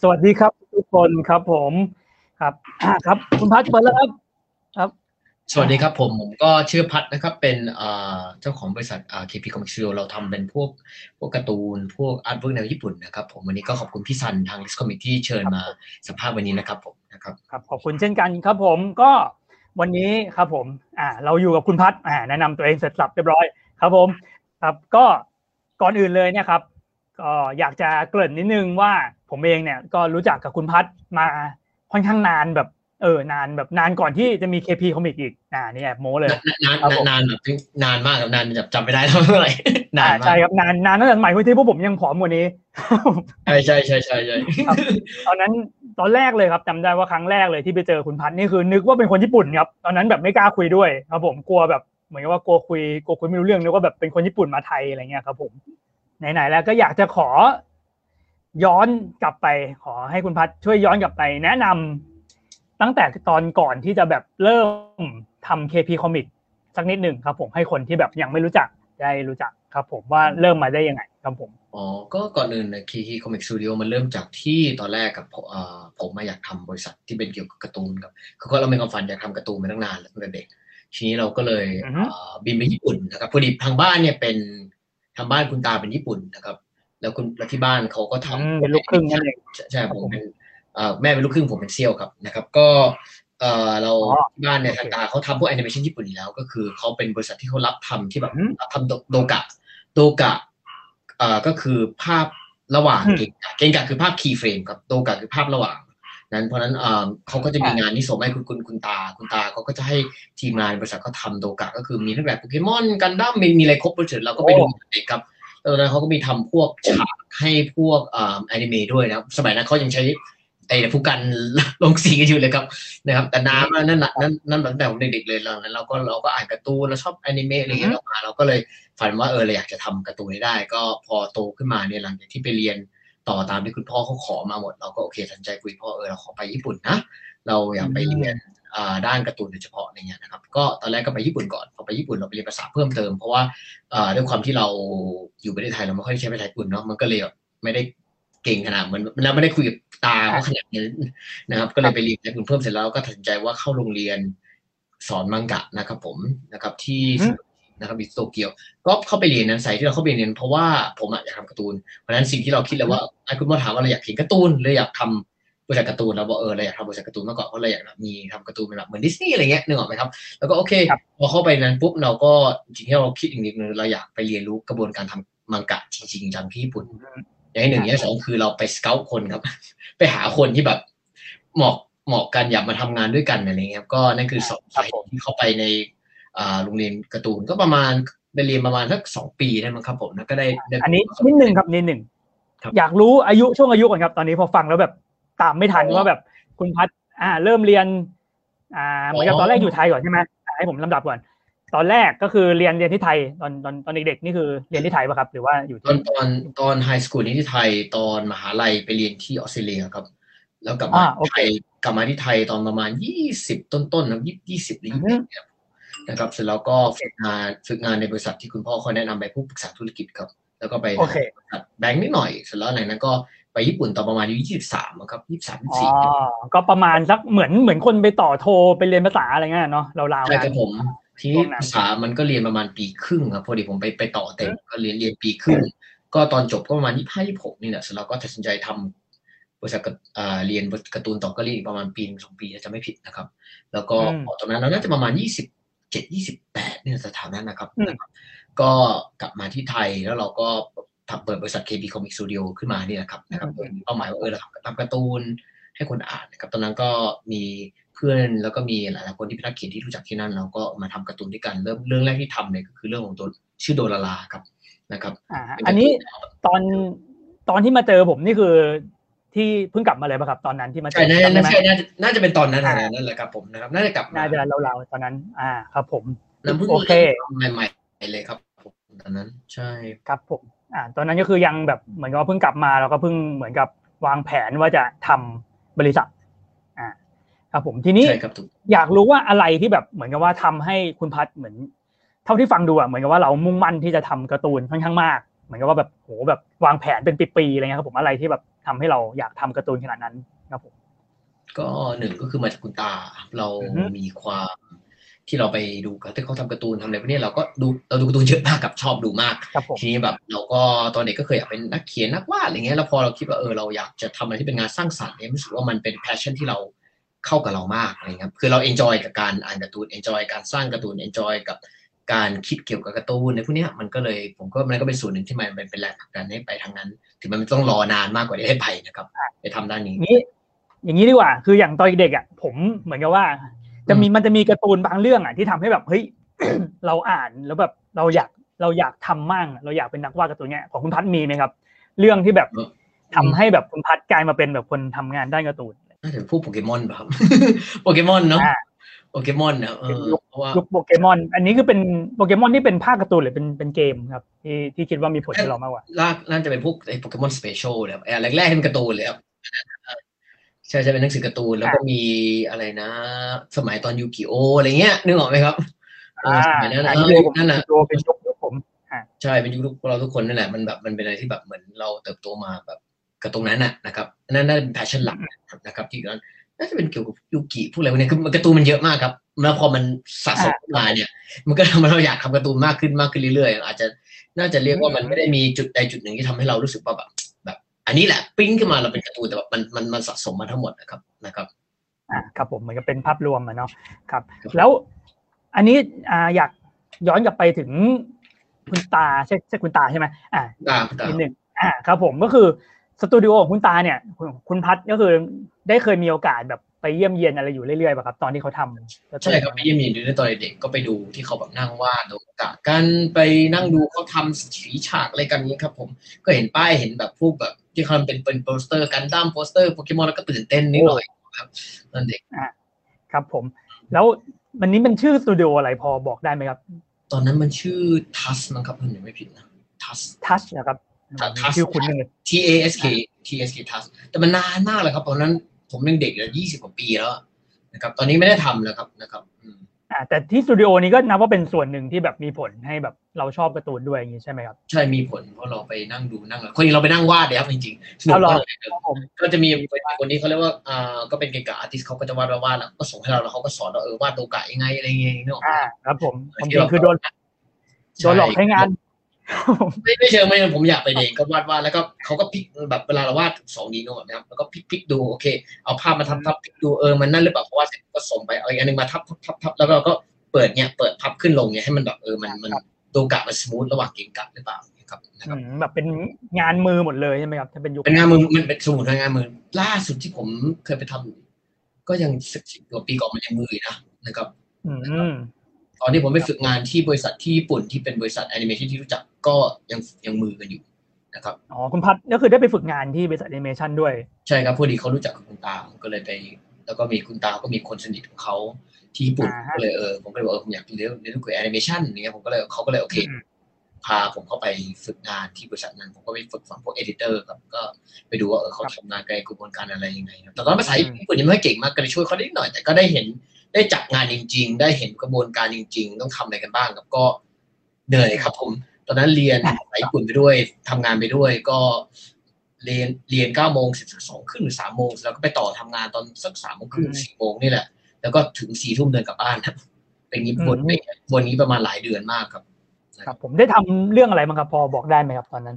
สวัสดีครับทุกคนครับผมครับอ่าครับ คุณพัชเปิดแล้วครับครับ สวัสดีครับผมผมก็ชื่อพัดนะครับ เป็นเจ้าของบริษัท KP Comic Studio เราทำเป็นพวกพวกการ์ตูน พวก artwork แนวญี่ปุ่นนะครับ ผมวันนี้ก็ขอบคุณพี่ซันทาง List Comic ที่เชิญมาสัมภาษณ์วันนี้นะครับผมนะครับครับขอบคุณเช่นกันครับผมก็วันนี้ครับผมอ่าเราอยู่กับคุณพัดอ่าแนะนำตัวเองเสร็จสรรพเรียบร้อยครับผมครับก็ก่อนอื่นเลยเนี่ยครับก็อยากจะเกริ่นนิดนึงว่า ผมเองเนี่ยก็รู้จักกับคุณพัดมาค่อนข้างนานแบบเออนานแบบนานก่อนที่จะมี KP คอมิกอีกอ่านี่แอบโม้เลยนานนานนานแบบนานมากครับนานจำไม่ได้แล้วเมื่อไหร่นานใช่ครับนานนานตั้งแต่สมัยที่พวกผมยังผอมกว่านี้ใช่ใช่ใช่ใช่ใช่ตอนนั้นตอนแรกเลยครับจำได้ว่าครั้งแรกเลยที่ไปเจอคุณพัดนี่คือ นึกว่าเป็นคนญี่ปุ่นครับตอนนั้นแบบไม่กล้าคุยด้วยครับผมกลัวแบบเหมือนกับว่ากลัวคุยกลัวคุยไม่รู้เรื่องนึกว่าแบบเป็นคนญี่ปุ่นมาไทยอะไรเงี้ยครับผมไหนๆแล้วก็อยากจะขอ ย้อนกลับไปขอให้คุณพัดช่วยย้อนกลับไป แนะนำตั้งแต่ตอนก่อนที่จะแบบเริ่มทำ KP Comic สักนิดหนึ่งครับผมให้คนที่แบบยังไม่รู้จักได้รู้จักครับผมว่าเริ่มมาได้ยังไงครับผมอ๋อก็ก่อนอื่นใน KP Comic Studio มันเริ่มจากที่ตอนแรกกับผมมาอยากทำบริษัทที่เป็นเกี่ยวกับการ์ตูนครับคือเราเป็นความฝันอยากทำการ์ตูนมาตั้งนานแล้วตั้งแต่เด็กทีนี้เราก็เลยบินไปญี่ปุ่นนะครับพอดีทางบ้านเนี่ยเป็นทางบ้านคุณตาเป็นญี่ปุ่นนะครับ แล้วคุณแล้วที่บ้านเขาก็ทำเป็นลูกครึ่งนั่นเองใช่ผมเป็นแม่เป็นลูกครึ่งผมเป็นเสี้ยวครับนะครับ ก็เออเราที่บ้านเนี่ยทางตาเขาทำพวกแอนิเมชันญี่ปุ่นอยู่แล้ว ก็คือเขาเป็นบริษัทที่เขารับทำที่แบบรับทำ動画 動画เอ่อก็คือภาพระหว่างเกงกะเกงกะคือภาพ keyframe ครับ動画คือภาพระหว่าง นั้นเพราะนั้นเขาก็จะมีงานที่ส่งให้คุณคุณคุณตา คุณตาเขาก็จะให้ทีมงานบริษัทเขาทำ動画 ก็คือมีทั้งแบบโปเกมอนกันดั้มมีมีอะไรครบเลยเราก็ไปดูเด็กครับ ตอนนั้นเขาก็มีทำพวกฉากให้พวกอ่าแอนิเมะด้วยนะสมัยนั้นเขายังใช้ไอ้พู่กันลงสีกันอยู่เลยครับนะครับ แต่น้ำนั่นนั่นนั่นตั้งแต่ผมเด็กๆเลยแล้วนั้นเราก็เราก็อ่านการ์ตูนเราชอบแอนิเมะอะไรเงี้ยเรามาเราก็เลยฝันว่าเออเราอยากจะทำการ์ตูนให้ได้ ก็พอโตขึ้นมาเนี่ยหลังจากที่ไปเรียนต่อตามที่คุณพ่อเขาขอมาหมด เราก็โอเคตัดใจคุยพ่อเออเราขอไปญี่ปุ่นนะเราอยากไปเรียน ด้านการ์ตูนโดยเฉพาะอะไรเงี้ยนะครับก็ตอนแรกก็ไปญี่ปุ่นก่อนพอไปญี่ปุ่นเราไปเรียนภาษาเพิ่มเติมเพราะว่าด้วยความที่เราอยู่ประเทศไทยเราไม่ค่อยใช้ภาษาญี่ปุ่นเนาะมันก็เลยไม่ได้เก่งขนาดมันเราไม่ได้คุยกับตาเขาขนาดนี้นะครับ ก็เลยไปเรียนญี่ปุ่นเพิ่มเสร็จแล้วก็ตัดสินใจว่าเข้าโรงเรียนสอนมังกะนะครับผมนะครับที่นะครับอิโตเกียว ก็เข้าไปเรียนนั้นสายที่เราเข้าไปเรียนเพราะว่าผมอยากทำการ์ตูนเพราะฉะนั้นสิ่งที่เราคิดเลยว่าไอ้คุณพ่อถามว่าเราอยากเขียนการ์ตูนหรืออยากทำ บริษัทการ์ตูนเราบอกเออเราอยากทำบริษัทการ์ตูนมาก่อนเพราะเราอยากมีทำการ์ตูนแบบเหมือนดิสนีย์อะไรเงี้ยนึกออกไหมครับแล้วก็โอเคพอเข้าไปนั้นปุ๊บเราก็จริงที่เราคิดอีกนิดนึงเราอยากไปเรียนรู้กระบวนการทำมังงะจริงๆจังที่ญี่ปุ่น อย่างหนึ่งอย่างสองคือเราไป scout คนครับ ไปหาคนที่แบบเหมาะเหมาะกันอยากมาทำงานด้วยกันอะไรเงี้ยก็นั่นคือสองสาเหตุที่เขาไปในโรงเรียนการ์ตูนก็ประมาณไปเรียนประมาณสักสองปีได้มั้งครับผมแล้วก็ได้ อันนี้นิดหนึ่งครับนิดหนึ่งอยากรู้อายุช่วงอายุก่อนครับ ตอนนี้พอฟังแล้วแบบ ตามไม่ทันว่าแบบคุณพัดอ่า เริ่มเรียน อ่า เหมือนกับตอนแรกอยู่ไทยก่อนใช่ไหมให้ผมลำดับก่อน ตอนแรกก็คือเรียนเรียนที่ไทย ตอนตอนตอนเด็กๆนี่คือเรียนที่ไทยป่ะครับ หรือว่าอยู่ตอนตอนตอนไฮสคูลนี่ที่ไทย ตอนมหาลัยไปเรียนที่ออสเตรเลียครับ แล้วกลับมาไทยกลับมาที่ไทยตอนประมาณยี่สิบต้นๆนะยี่ยี่สิบหรือยี่สิบนะครับเสร็จแล้วก็ฝึกงานฝึกงานในบริษัทที่คุณพ่อเขาแนะนำไปผู้ปรึกษาธุรกิจครับ แล้วก็ไปบริษัทแบงค์นิดหน่อย เสร็จแล้วหลังนั้นก็ไป ญี่ปุ่นตอนประมาณอายุยี่สิบสามครับยี่สิบสามยี่สี่ก็ประมาณสักเหมือนเหมือนคนไปต่อโทไปเรียนภาษาอะไรเงี้ยเนาะเราวๆใช่ครับผมที่ภาษามันก็เรียนประมาณปีครึ่งครับพอดีผมไปไปต่อเต็มก็เรียนเรียนปีครึ่ง ก็ตอนจบก็ประมาณยี่ห้ายี่หกนี่แหละเสร็จแล้วก็ตัดสินใจทำบริษัทเรียนการ์ตูนต่อก็เรียนประมาณปีสองปีจะไม่ผิดนะครับ แล้วก็ตอนนั้นเราน่าจะประมาณยี่สิบเจ็ดยี่สิบแปดเนี่ยสถานะนะครับ ก็กลับมาที่ไทยแล้วเราก็ ทำเปิดบริษัท KB Comic Studio ขึ้นมานี่นะครับนะครับโดยเป้าหมายว่าเออเราทำการ์ตูนให้คนอ่านนะครับตอนนั้นก็มีเพื่อนแล้วก็มีหลายๆคนที่เป็นนักเขียนที่รู้จักที่นั่นเราก็มาทำการ์ตูนด้วยกันเริ่มเรื่องแรกที่ทำเนี่ยก็คือเรื่องของตัวชื่อโดลาลาครับนะครับอันนี้ตอนตอนที่มาเจอผมนี่คือที่เพิ่งกลับมาเลยป่ะครับตอนนั้นที่มาใช่ใช่น่าจะเป็นตอนนั้นนั่นแหละครับผมนะครับน่าจะกลับน่าจะเราๆตอนนั้น อ่าครับ ผมโอเคใหม่ๆเลยครับผมตอนนั้น ใช่ครับผม อ่าตอนนั้นก็คือยังแบบเหมือนกับเพิ่งกลับมาแล้วก็เพิ่งเหมือนกับวางแผนว่าจะทำบริษัทอ่าครับผมทีนี้อยากรู้ว่าอะไรที่แบบเหมือนกับว่าทำให้คุณพัดเหมือน เท่าที่ฟังดูอะเหมือนกับว่าเรามุ่งมั่นที่จะทำการ์ตูนค่อนข้างมาก เหมือนกับว่าแบบโหแบบวางแผนเป็นปีๆอะไรเงี้ยครับผมอะไรที่แบบททำให้เราอยากทำการ์ตูนขนาดนั้นครับผมก็หนึ่งก็คือมาจากคุณตา เราอือฮึมีความ ที่เราไปดูเขาที่เขาทำการ์ตูนทำอะไรพวกนี้เราก็ดูเราดูการ์ตูนเยอะมากกับชอบดูมากครับผมทีนี้แบบเราก็ตอนเด็กก็เคยอยากเป็นนักเขียนนักวาดอะไรเงี้ยแล้วพอเราคิดว่าเออเราอยากจะทำอะไรที่เป็นงานสร้างสรรค์เนี่ยรู้สึกว่ามันเป็น passion ที่เราเข้ากับเรามากอะไรเงี้ยคือเรา enjoy กับการอ่านการ์ตูน enjoy การสร้างการ์ตูน enjoy กับการคิดเกี่ยวกับการ์ตูนในพวกเนี้ยมันก็เลยผมก็มันก็เป็นส่วนหนึ่งที่มันเป็นแรงผลักดันให้ไปทางนั้น ถึงมันต้องรอนานมากกว่าที่ได้ไปนะครับไปทำด้านนี้นี้อย่างนี้ดีกว่า คืออย่างตอนเด็กๆอะผมเหมือนกับว่า จะมีมันจะมีการ์ตูนบางเรื่องอะที่ทำให้แบบเฮ้ยเราอ่านแล้วแบบเราอยากเราอยากทำมั่ง เราอยากเป็นนักวาดการ์ตูนเนี้ยของคุณพัฒน์มีไหมครับ เรื่องที่แบบเออทำให้แบบคุณพัฒน์กลายมาเป็นแบบคนทำงานด้านการ์ตูนน่าจะเป็นพวกโปเกมอนป่ะครับโปเกมอนเนาะอ่าโปเกมอนนะเออเพราะว่ายุคโปเกมอน อันนี้คือเป็นโปเกมอนที่เป็นภาคการ์ตูนหรือเป็นเป็นเกมครับ ที่ที่คิดว่ามีผลกับเรามากกว่าลากน่าจะเป็นพวกไอ้โปเกมอน Special เลยครับไอ้อันแรกๆที่เป็นการ์ตูนเลยครับ ใช่ใช่เป็นหนังสือการ์ตูนแล้วก็มีอะไรนะ สมัยตอนยูกิโออะไรเงี้ยนึกออกไหมครับเออสมัยนั้นนะอ่าเออยุคนั่นแหละตัวเป็นยุคยุคผมใช่เป็นยุคพวกเราทุกคนนั่นแหละมันแบบมันเป็นอะไรที่แบบเหมือนเราเติบโตมาแบบกับตรงนั้นน่ะนะครับนั่นน่าจะเป็น passion หลักนะครับที่นั้นน่าจะเป็นเกี่ยวกับยูกิพวกอะไรพวกนี้คือมันการ์ตูนมันเยอะมากครับแล้วพอมันสะสมมาเนี่ย มันก็ทำให้เราอยากทำการ์ตูนมากขึ้นมากขึ้นเรื่อยๆอาจจะน่าจะเรียกว่ามันไม่ได้มีจุดใดจุดหนึ่งที่ทำให้เรารู้สึกว่าแบบแบบ อันนี้แหละปิ้งขึ้นมาเราเป็นการ์ตูนแต่แบบมันมันมันสะสมมาทั้งหมดนะครับนะครับอ่าครับผมเหมือนกับเป็นภาพรวมอะเนาะครับครับ แล้วอันนี้อ่าอยากย้อนกลับไปถึงคุณตาใช่ใช่คุณตาใช่ไหมอ่าตามตามนิดหนึ่งอ่าครับผมก็คือสตูดิโอของคุณตาเนี่ยคุณคุณพัดก็คือได้เคยมีโอกาสแบบไปเยี่ยมเยียนอะไรอยู่เรื่อยๆป่ะครับตอนที่เขาทำใช่ครับไปเยี่ยมเยียนดูในตอนเด็กๆก็ไปดูที่เขาแบบนั่งวาด動画กันไปนั่งดูเขาทำสีฉากอะไรกันนี้ครับ ผมก็เห็นป้ายเห็นแบบพวกแบบ ที่เขาทำเป็นเป็นโปสเตอร์กันดั้มโปสเตอร์โปเกมอนแล้วก็ตื่นเต้นนิดหน่อยครับตอนเด็กครับผม แล้ววันนี้มันชื่อสตูดิโออะไรพอบอกได้ไหมครับ ตอนนั้นมันชื่อทัสมั้งครับถ้าผมไม่ผิดนะทัสทัชนะครับ Touch ชื่อคุณเลย T A S K T S K Task แต่มันนานมากเลยครับตอนนั้นผมยังเด็กเลยยี่สิบกว่าปีแล้วนะครับ ตอนนี้ไม่ได้ทำแล้วครับนะครับอืมอ่า แต่ที่สตูดิโอนี้ก็นับว่าเป็นส่วนหนึ่งที่แบบมีผลให้แบบเราชอบการ์ตูนด้วยอย่างนี้ใช่ไหมครับ ใช่มีผลเพราะเราไปนั่งดูนั่งอะไรคนนี้เราไปนั่งวาดเลยครับจริงๆสนุกเอาเหรอมากเลยครับครับผมก็จะมีคนนี้เขาเรียกว่าอ่าก็เป็นเก่งกับอาร์ติสเขาก็จะวาดวาดวาดแล้วก็ส่งให้เราแล้วเขาก็สอนเราเออวาดโดกะยังไงอะไรเงี้ยนึกออกไหมอ่าครับผมผมจริงคือโดนโดนหลอกใช้งาน ไม่ไม่เชิงไม่เชิงผมอยากไปเองก็วาดวาดแล้วก็เขาก็พลิกแบบเวลาเราวาดสองดีโนแบบนี้ครับแล้วก็พลิกพลิกดูโอเค เอาภาพมาทับทับพลิกดูเออมันนั่นหรือเปล่าเพราะว่าเสร็จก็ส่งไปเอาอีกอันหนึงมาทับทับทับทับแล้วก็เราก็เปิดเนี่ยเปิดพับขึ้นลงเนี่ยให้มันแบบเออมันมันโดกะมันสมูทระหว่างเก่งกับหรือเปล่านะครับนะครับอืมแบบเป็นงานมือหมดเลยใช่ไหมครับถ้าเป็นยุคเป็นงานมือมันเป็นสมุนไพรงานมือ ล่าสุดที่ผมเคยไปทำก็ยังสิบสิบกว่าปีก่อนมันยังมืออยู่นะนะครับอืมตอนที่ผมไปฝึกงานที่บริษัทที่ญี่ปุ่นที่เป็นบริษัทแอนิเมชันที่รู้จัก ก็ยังยังมือกันอยู่นะครับอ๋อคุณพัดก็คือได้ไปฝึกงานที่บริษัทแอนิเมชันด้วย ใช่ครับพอดีเขารู้จักกับคุณตาผมก็เลยไป แล้วก็มีคุณตาก็มีคนสนิทของเขาที่ญี่ปุ่นอ่าฮะก็เลยเออผมก็เลยบอกเออผมอยากเรียนเรียนรู้เกี่ยวกับแอนิเมชันอย่างเงี้ยผมก็เลยเขาก็เลยโอเคอืมพาผมเข้าไปฝึกงานที่บริษัทนั้น ผมก็ไปฝึกฝั่งพวกเอดิเตอร์ครับก็ไปดูว่าเออเขาทำงานในกระบวนการอะไรยังไงครับแต่ตอนนนภาษาญี่ปุ่นยังไม่ค่อยเก่งมากก็เลยช่วยเขาได้นิดหน่อยแต่ก็ได้เห็นได้จับงานจริง ๆ ได้เห็นกระบวนการจริง ๆ ต้องทำอะไรกันบ้างครับก็เหนื่อยครับผม ตอนนั้นเรียนภาษาญี่ปุ่นไปด้วยทำงานไปด้วยก็เรียนเรียนเก้าโมงเสร็จสองครึ่งหรือสามโมงแล้วก็ไปต่อทำงานตอนสักสามโมงครึ่งอืมสี่โมงนี่แหละ แล้วก็ถึงสี่ทุ่มเดินกลับบ้านครับเป็นอย่างนี้วนไปวนนี้ประมาณหลายเดือนมากครับ ครับ ผมได้ทำเรื่องอะไรบ้างครับพอบอกได้ไหมครับ ตอนนั้น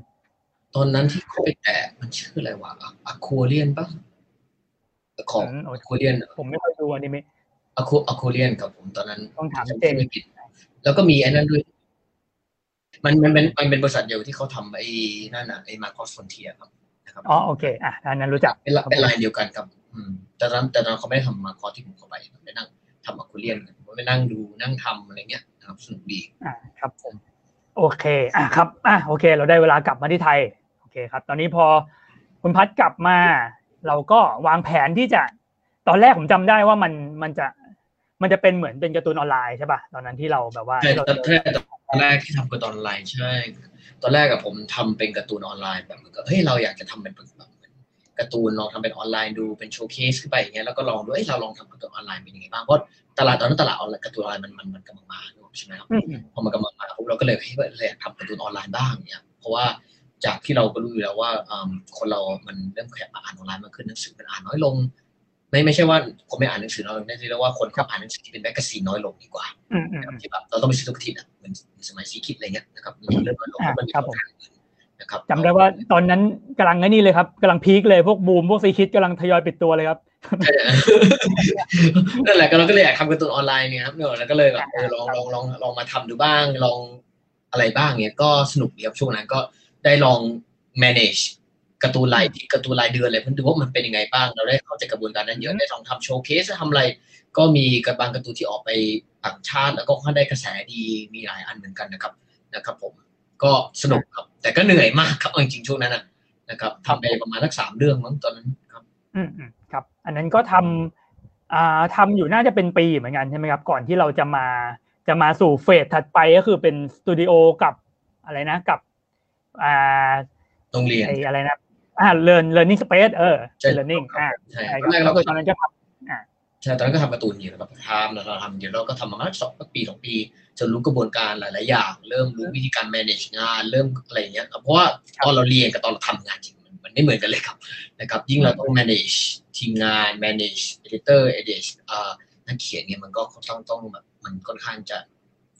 ตอนนั้นที่เขาไปแตะมันชื่ออะไรวะอะควเรียนปะของอืมโอ้ยอะควเรียนผมไม่ค่อยดูอนิเมะอะควอะควเรียนครับผมตอนนั้นต้องถามจำเจชื่อไม่ผิดแล้วก็มีไอ้นั่นด้วย มันมันเป็นมันเป็นบริษัทเดียวที่เขาทำไอ้นั่นอะไอ้มาคอสฟอนเทียครับนะครับอ๋อโอเคอะอันนั้นรู้จักเป็นละเป็นลายเดียวกันครับอืมแต่ตอนแต่ตอนเขาไม่ได้ทำมาคอสที่ผมเข้าไปไปนั่งทำอะควเรียนกันผมไปนั่งดูนั่งทำอะไรเงี้ยนะครับสนุกดีอ่าครับผมโอเคอะครับอะโอเค เราได้เวลากลับมาที่ไทยโอเคครับ ตอนนี้พอคุณพัดกลับมา เราก็วางแผนที่จะ ตอนแรกผมจำได้ว่ามันมันจะ มันจะเป็นเหมือนเป็นการ์ตูนออนไลน์ใช่ป่ะตอนนั้นที่เราแบบว่าใช่เราตอนแรกตอนแรกที่ทำการ์ตูนออนไลน์ใช่ ตอนแรกกับผมทำเป็นการ์ตูนออนไลน์แบบเหมือนกับเฮ้ยเราอยากจะทำเป็นแบบเหมือนการ์ตูนลองทำเป็นออนไลน์ดูเป็น showcase ขึ้นไปอย่างเงี้ยแล้วก็ลองดูเอ้ยเราลองทำการ์ตูนออนไลน์เป็นยังไงบ้างเพราะตลาดตอนนั้นตลาดออนไลน์การ์ตูนออนไลน์มันมันมันกำลังมาใช่ไหมครับอืมอืมพอมันกำลังมาปุ๊บเราก็เลยเฮ้ยเราอยากทำการ์ตูนออนไลน์บ้างเนี่ยเพราะว่าจากที่เราก็รู้อยู่แล้วว่าอืมคนเรามันเริ่มขยับมาอ่านออนไลน์มากขึ้นหนังสือมันอ่านน้อยลง ไม่ไม่ใช่ว่าคนไม่อ่านหนังสือน้อยลงนั่นเรียกว่าคนเขาอ่านหนังสือที่เป็น magazineน้อยลงดีกว่าอืมอืมอืมที่แบบเราต้องไปซื้อทุกอาทิตย์อะเหมือนสมัยซีคิดอะไรเงี้ยนะครับมันเริ่มน้อยลงเพราะมันมีครับผมช่องทางอื่นนะครับจำได้ว่าตอนนั้นกำลังไอ้นี่เลยครับกำลังพีคเลยพวกบูมพวกซีคิดกำลังทยอยปิดตัวเลยครับนั่นแหละก็เราก็เลยอยากทำการ์ตูนออนไลน์เนี่ยครับเนี่ยแล้วก็เลยแบบเออลองลองลองลองมาทำดูบ้างลองอะไรบ้างเนี่ยก็สนุกดีครับช่วงนั้นก็ได้ลอง manage การ์ตูนรายที่การ์ตูนรายเดือนอะไรเพื่อดูว่ามันเป็นยังไงบ้างเราได้เข้าใจกระบวนการนั้นเยอะได้ลองทำโชว์เคสทำอะไร ก็มีกระบางการ์ตูนที่ออกไปต่างชาติ แล้วก็ค่อนได้กระแสดีมีหลายอันเหมือนกันนะครับนะครับ ผมก็สนุกครับ แต่ก็เหนื่อยมากครับเอาจริงๆช่วงนั้นนะนะครับทำไปประมาณสักสามเรื่องมั้งตอนนั้นครับ อืมอืมครับ อันนั้นก็ทำอ่าทำอยู่น่าจะเป็นปีเหมือนกันใช่ไหมครับ ก่อนที่เราจะมาจะมาสู่เฟสถัดไปก็คือเป็นสตูดิโอกับอะไรนะกับอ่าโรงเรียนไออะไรนะ อ่า learn learning space เออใช่ learning อ่าใช่ใช่คตอนแรกรัเราบก็ตอนนั้นก็ทใช่ตอนนั้นก็ทำการ์ตูนอยู่แบบทำเราทำเดี๋ยวเราก็ทำมาประมาณสองปีสองปีจนรู้กระบวนการหลาย ๆ อย่าง เริ่มรู้วิธีการ manage งาน เริ่มอะไรอย่างเงี้ยครับเพราะว่าตอนเราเรียนกับตอนเราทำงานจริงมันมันไม่เหมือนกันเลยครับนะครับ ยิ่งเราต้อง manage ทีมงาน manage editor edit อ่านักเขียนเนี่ยมันก็ต้องต้องแบบมันค่อนข้างจะ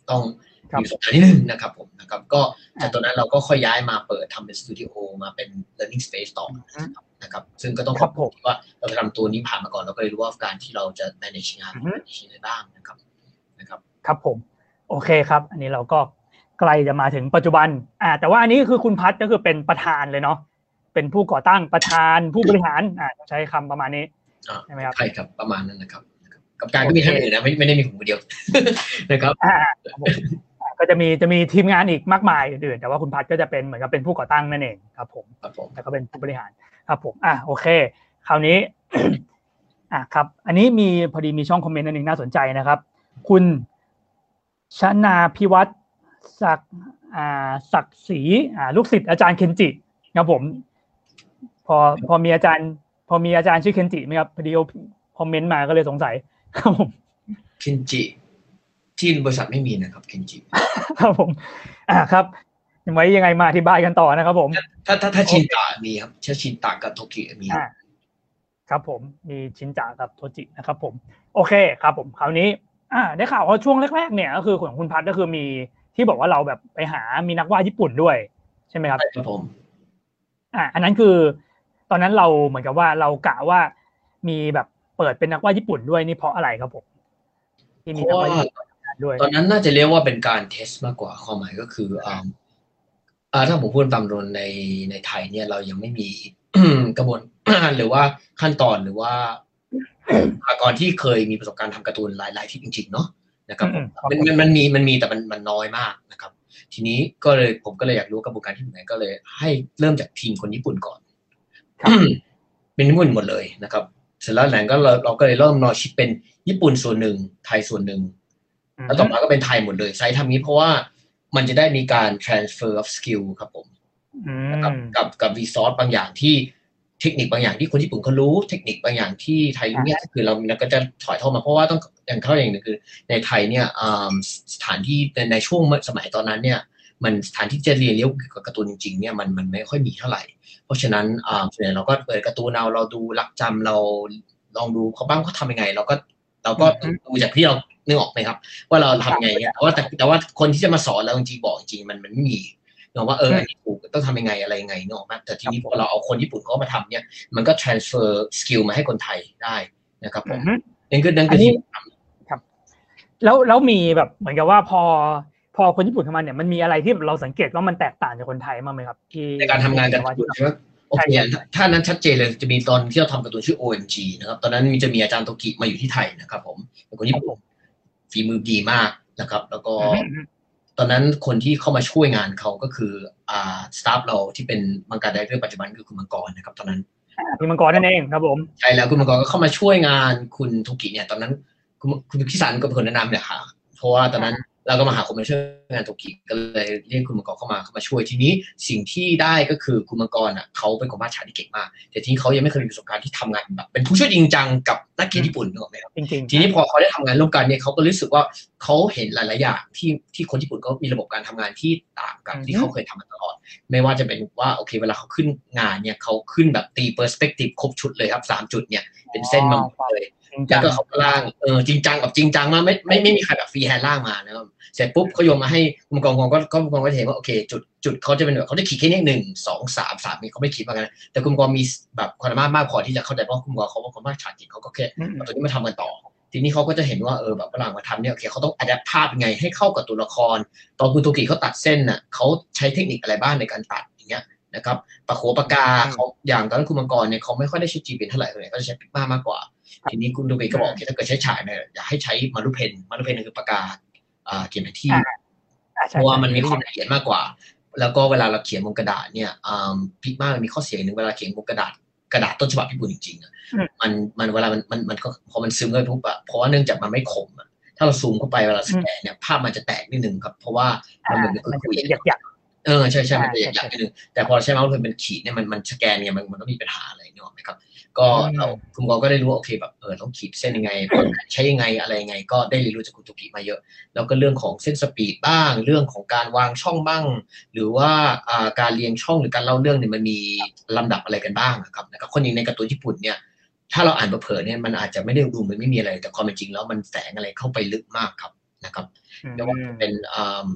ต้อง ครับมีประสบการณ์นิดนึงนะครับผมนะครับก็จากตอนนั้นเราก็ค่อยย้ายมาเปิดทำเป็นสตูดิโอมาเป็น learning space ต่ออืมนะครับซึ่งก็ต้องครับขอณที่ว่าเราทำตัวนี้ผ่านมาก่อนเราก็เลยรู้ว่าการที่เราจะ manage งานอือฮึ manage อะไรบ้างนะครับนะครับ ครับผม โอเคครับ อันนี้เราก็ใกล้จะมาถึงปัจจุบันอ่าแต่ว่าอันนี้คือคุณพัฒน์ก็คือเป็นประธานเลยเนาะเป็นผู้ก่อตั้งประธานผู้บริหารอ่าใช้คำประมาณนี้อ่าใช่ไหมครับใช่ครับประมาณนั้นนะครับนะครับ กับการก็มีท่านอื่นนะไม่ไม่ได้มีผมคนเดียวนะครับ อ่าครับผมอ่าก็จะมีจะมีทีมงานอีกมากมายอื่นๆแต่ว่าคุณพัฒน์ก็จะเป็นเหมือนกับเป็นผู้ก่อตั้งนั่นเองครับผมครับผมแล้วก็เป็นผู้บริหารครับผมอะโอเค คราวนี้อะครับ อันนี้มีพอดีมีช่องคอมเมนต์อันหนึ่งน่าสนใจนะครับ คุณชนาพิวัตรศักดิ์อ่าศักดิ์ศรีอ่าลูกศิษย์อาจารย์เคนจิครับผม พอพอมีอาจารย์ พอมีอาจารย์ชื่อเคนจิไหมครับพอดีเขาคอมเมนต์มาก็เลยสงสัยครับผมเคนจิ ที่บริษัทไม่มีนะครับเคนจิครับผมอ่าครับไว้ยังไงมาอธิบายกันต่อนะครับผม ถ้าถ้าถ้าชินตะมีครับถ้าชินตะกับโทกิมีอ่าครับผมมีชินจากับโทจินะครับ ผม โอเคครับผมคราวนี้ อ่า ได้ข่าวว่าช่วงแรกๆเนี่ยก็คือของคุณพัฒน์ก็คือมีที่บอกว่าเราแบบไปหามีนักวาดญี่ปุ่นด้วย ใช่ไหมครับใช่ครับผมอ่าอันนั้นคือ ตอนนั้นเราเหมือนกับว่าเรากะว่ามีแบบเปิดเป็นนักวาดญี่ปุ่นด้วยนี่เพราะอะไรครับผมที่มีเพนักราะวาดว่าญี่ปุ่นทำงาน ด้วย ตอนนั้นน่าจะเรียกว่าเป็นการเทสมากกว่าความหมายก็คืออ่าอ่าถ้าผมพูดตามตรงในในไทยเนี่ยเรายังไม่มีกระบวนการหรือว่าขั้นตอนหรือว่าบุคลากรที่เคยมีประสบการณ์ทำการ์ตูนหลาย ๆ ที่จริง ๆ เนาะนะครับอืมครับมันมันมันมีมันมีแต่มันมันน้อยมากนะครับ ทีนี้ก็เลยผมก็เลยอยากรู้กระบวนการที่เป็นไงก็เลย ให้เริ่มจากทีมคนญี่ปุ่นก่อนครับเป็นญี่ปุ่นหมดเลยนะครับ เสร็จแล้วหลังก็เราเราก็เลยเริ่มนอชิปเป็นญี่ปุ่นส่วนหนึ่งไทยส่วนหนึ่ง แล้วต่อมาก็เป็นไทยหมดเลยไซต์ทำนี้เพราะว่ามันจะได้มีการ transfer of skill ครับผมอืนะครับมกับกับ resource บางอย่างที่เทคนิคบางอย่างที่คนญี่ปุ่นเขารู้เทคนิคบางอย่างที่ไทยรู้เนี่ยคือเราเราก็จะถอยทอดมาเพราะว่าต้องอย่างเข้าอย่างหนึงคือ ในไทยเนี่ยอ่าสถานที่ในในช่วงสมัยตอนนั้นเนี่ยมันสถานที่จะเรียนเรียวเกี่ยวกับการ์ตูนจริงๆเนี่ยมันมันไม่ค่อยมีเท่าไหร่ เพราะฉะนั้นอ่าส่วนใหญ่เราก็เปิดการ์ตูนเอาเราดูรักจำเราลองดูเขาบ้างเขาทำยังไง เราก็เราก็อืมดูจากที่เรา นึกออกไหมครับ ว่าเราทำยังไงเนี่ยแต่ว่าแต่แต่ว่าคนที่จะมาสอนเราจริงๆบอกจริงๆมันมันไม่มีเนกอะว่าเอออันนี้ถูกต้องทำยังไงอะไรยังไงเนกอะไหมแต่ทีนี้พอเราเอาคนญี่ปุ่นเขามาทำเนี่ย มันก็ transfer skill มาให้คนไทยได้นะครับผมอือฮึนั่นคือนั่นคืออันนี้ที่ผมทำแล้วแล้วมีแบบเหมือนกับว่าพอพอคนญี่ปุ่นเข้ามาเนี่ยมันมีอะไรที่เราสังเกตว่ามันแตกต่างจากคนไทยมางไหมครับที่ในการทำงานกันที่ใช่ไหมโอเคถ้าถ้านั้นชัดเจนเลยจะมีตอนที่เราทำการ์ตูนชื่อ OMG นะครับ ตอนนั้นมีจะมีอาจารย์โตกิมาอยู่ที่ไทยนะครับ ผมเป็นคนญี่ปุ่น ฝีมือดีมากนะครับ แล้วก็อือฮึตอนนั้นคนที่เข้ามาช่วยงานเขาก็คืออ่า staff เราที่เป็นมังงะ director ปัจจุบันคือคุณมังกรนะครับ ตอนนั้นพี่มังกรนั่นเองครับผมใช่แล้วคุณมังกรก็เข้ามาช่วยงานคุณโทกิเนี่ย ตอนนั้น คุณคุณพิสารก็เป็นคนแนะนำเนี่ยค่ะเพราะว่าตอนนั้น เราก็มาหาคนมาช่วยงานโทกิก็เลยเรียกคุณมังกรเข้ามาเข้ามาช่วยทีนี้สิ่งที่ได้ก็คือคุณมังกรอะเขาเป็นคนวาดฉากที่เก่งมาก แต่ทีนี้เขายังไม่เคยมีประสบการณ์ที่ทำงานแบบเป็นผู้ช่วยจริงจังกับนักเขียนญี่ปุ่นนึกออกไหมครับจริงๆทีนี้พอเขาได้ทำงานร่วมกันเนี่ยเขาก็รู้สึกว่าเขาเห็นหลายๆอย่างที่ที่คนญี่ปุ่นก็มีระบบการทำงานที่ต่างกับที่เขาเคยทำมาตลอด ไม่ว่าจะเป็นว่าโอเคเวลาเขาขึ้นงานเนี่ยเขาขึ้นแบบตี perspective ครบชุดเลยครับสามจุดเนี่ยเป็นเส้นมาหมดเลยจริง แล้จัวงก็เขาก็ล่างเออจริงจังแบบจริงจังมากไม่ไม่ไม่มีใครแบบ freehand ร่างมานะครับเสร็จปุ๊บเขาโยนมาให้คุณกองกองก็ก็คุณกองก็จะเห็นว่าโอเค จุดจุดเขาจะเป็นแบบเขาจะขีดแค่นี้หนึ่งสองสามสามนี่เขาไม่ขีดมากันนะแต่คุณกองมีแบบความสามารถมากพอที่จะเข้าใจเพราะคุณกองเขาว่าความสามารถฉากจริงเขาก็แค่อืมเอาตัวนี้มาทำกันต่อ ทีนี้เขาก็จะเห็นว่าเออแบบฝรั่งมาทำเนี่ยโอเคเขาต้องอัดภาพยังไงให้เข้ากับตัวละคร ตอนคุณโตกิเขาตัดเส้นน่ะเขาใช้เทคนิคอะไรบ้างในการตัดอย่างเงี้ยนะครับปากโขปากกาอืมเขาอย่างตอนนั้นคุณมังกรเนี่ยเขาไม่ค่อยได้ใช้จีเป็นเท่าไหร่เลยเขาจะใช้พิกมามากกว่า ทีนี้คุณโตกิก็บอกโอเคถ้าเกิดใช้ฉากเนี่ยอยากให้ใช้มารุเพนมารุเพนคือปากกาอ่าเขียนแผนที่อ่าอ่เพราะว่ามันมีความละเอียดมากกว่า แล้วก็เวลาเราเขียนบนกระดาษเนี่ยอ่าพิกมามันมีข้อเสียหนึ่งเวลาเขียนบนกระดาษกระดาษต้นฉบับญี่ปุ่นจริงๆอะอืมมันมันเวลามันมันมันก็พอมันซึมเข้าไปปุ๊บอะเพราะว่าเนื่องจากมันไม่คมอะถ้าเราซูมเข้าไปเวลาสแกนเนี่ยภาพมันจะแตกนิดนึงครับ เพราะว่ามันเหมือนเป็นมันจะคุยเป็นๆหยักเออใช่ใช่มันจะอ่าหยักๆนิดนึงแต่พอเราใช้เมาส์เพนเป็นขีดเนี่ยมันมันสแกนเนี่ยมันมันก็มีปัญหาอะไรเนี่ยหรอกไหมครับ ก็อืมเราคุณกองก็ได้รู้ว่าโอเคแบบเออต้องขีดเส้นยังไงใช้ยังไงอะไรยังไง ก็ได้เรียนรู้จากคุณตุกิมาเยอะ แล้วก็เรื่องของเส้นสปีดบ้าง เรื่องของการวางช่องบ้าง หรือว่าอ่าการเรียงช่องหรือการเล่าเรื่องเนี่ยมันมีลำดับอะไรกันบ้างนะครับนะครับคนอย่างในการ์ตูนญี่ปุ่นเนี่ยถ้าเราอ่านเผลอๆเนี่ยมันอาจจะไม่ได้ดูเหมันไม่มีอะไร แต่ความเป็นจริงแล้วมันแฝงอะไรเข้าไปลึกมากครับนะครับๆไม่ว่าจะเป็นอ่า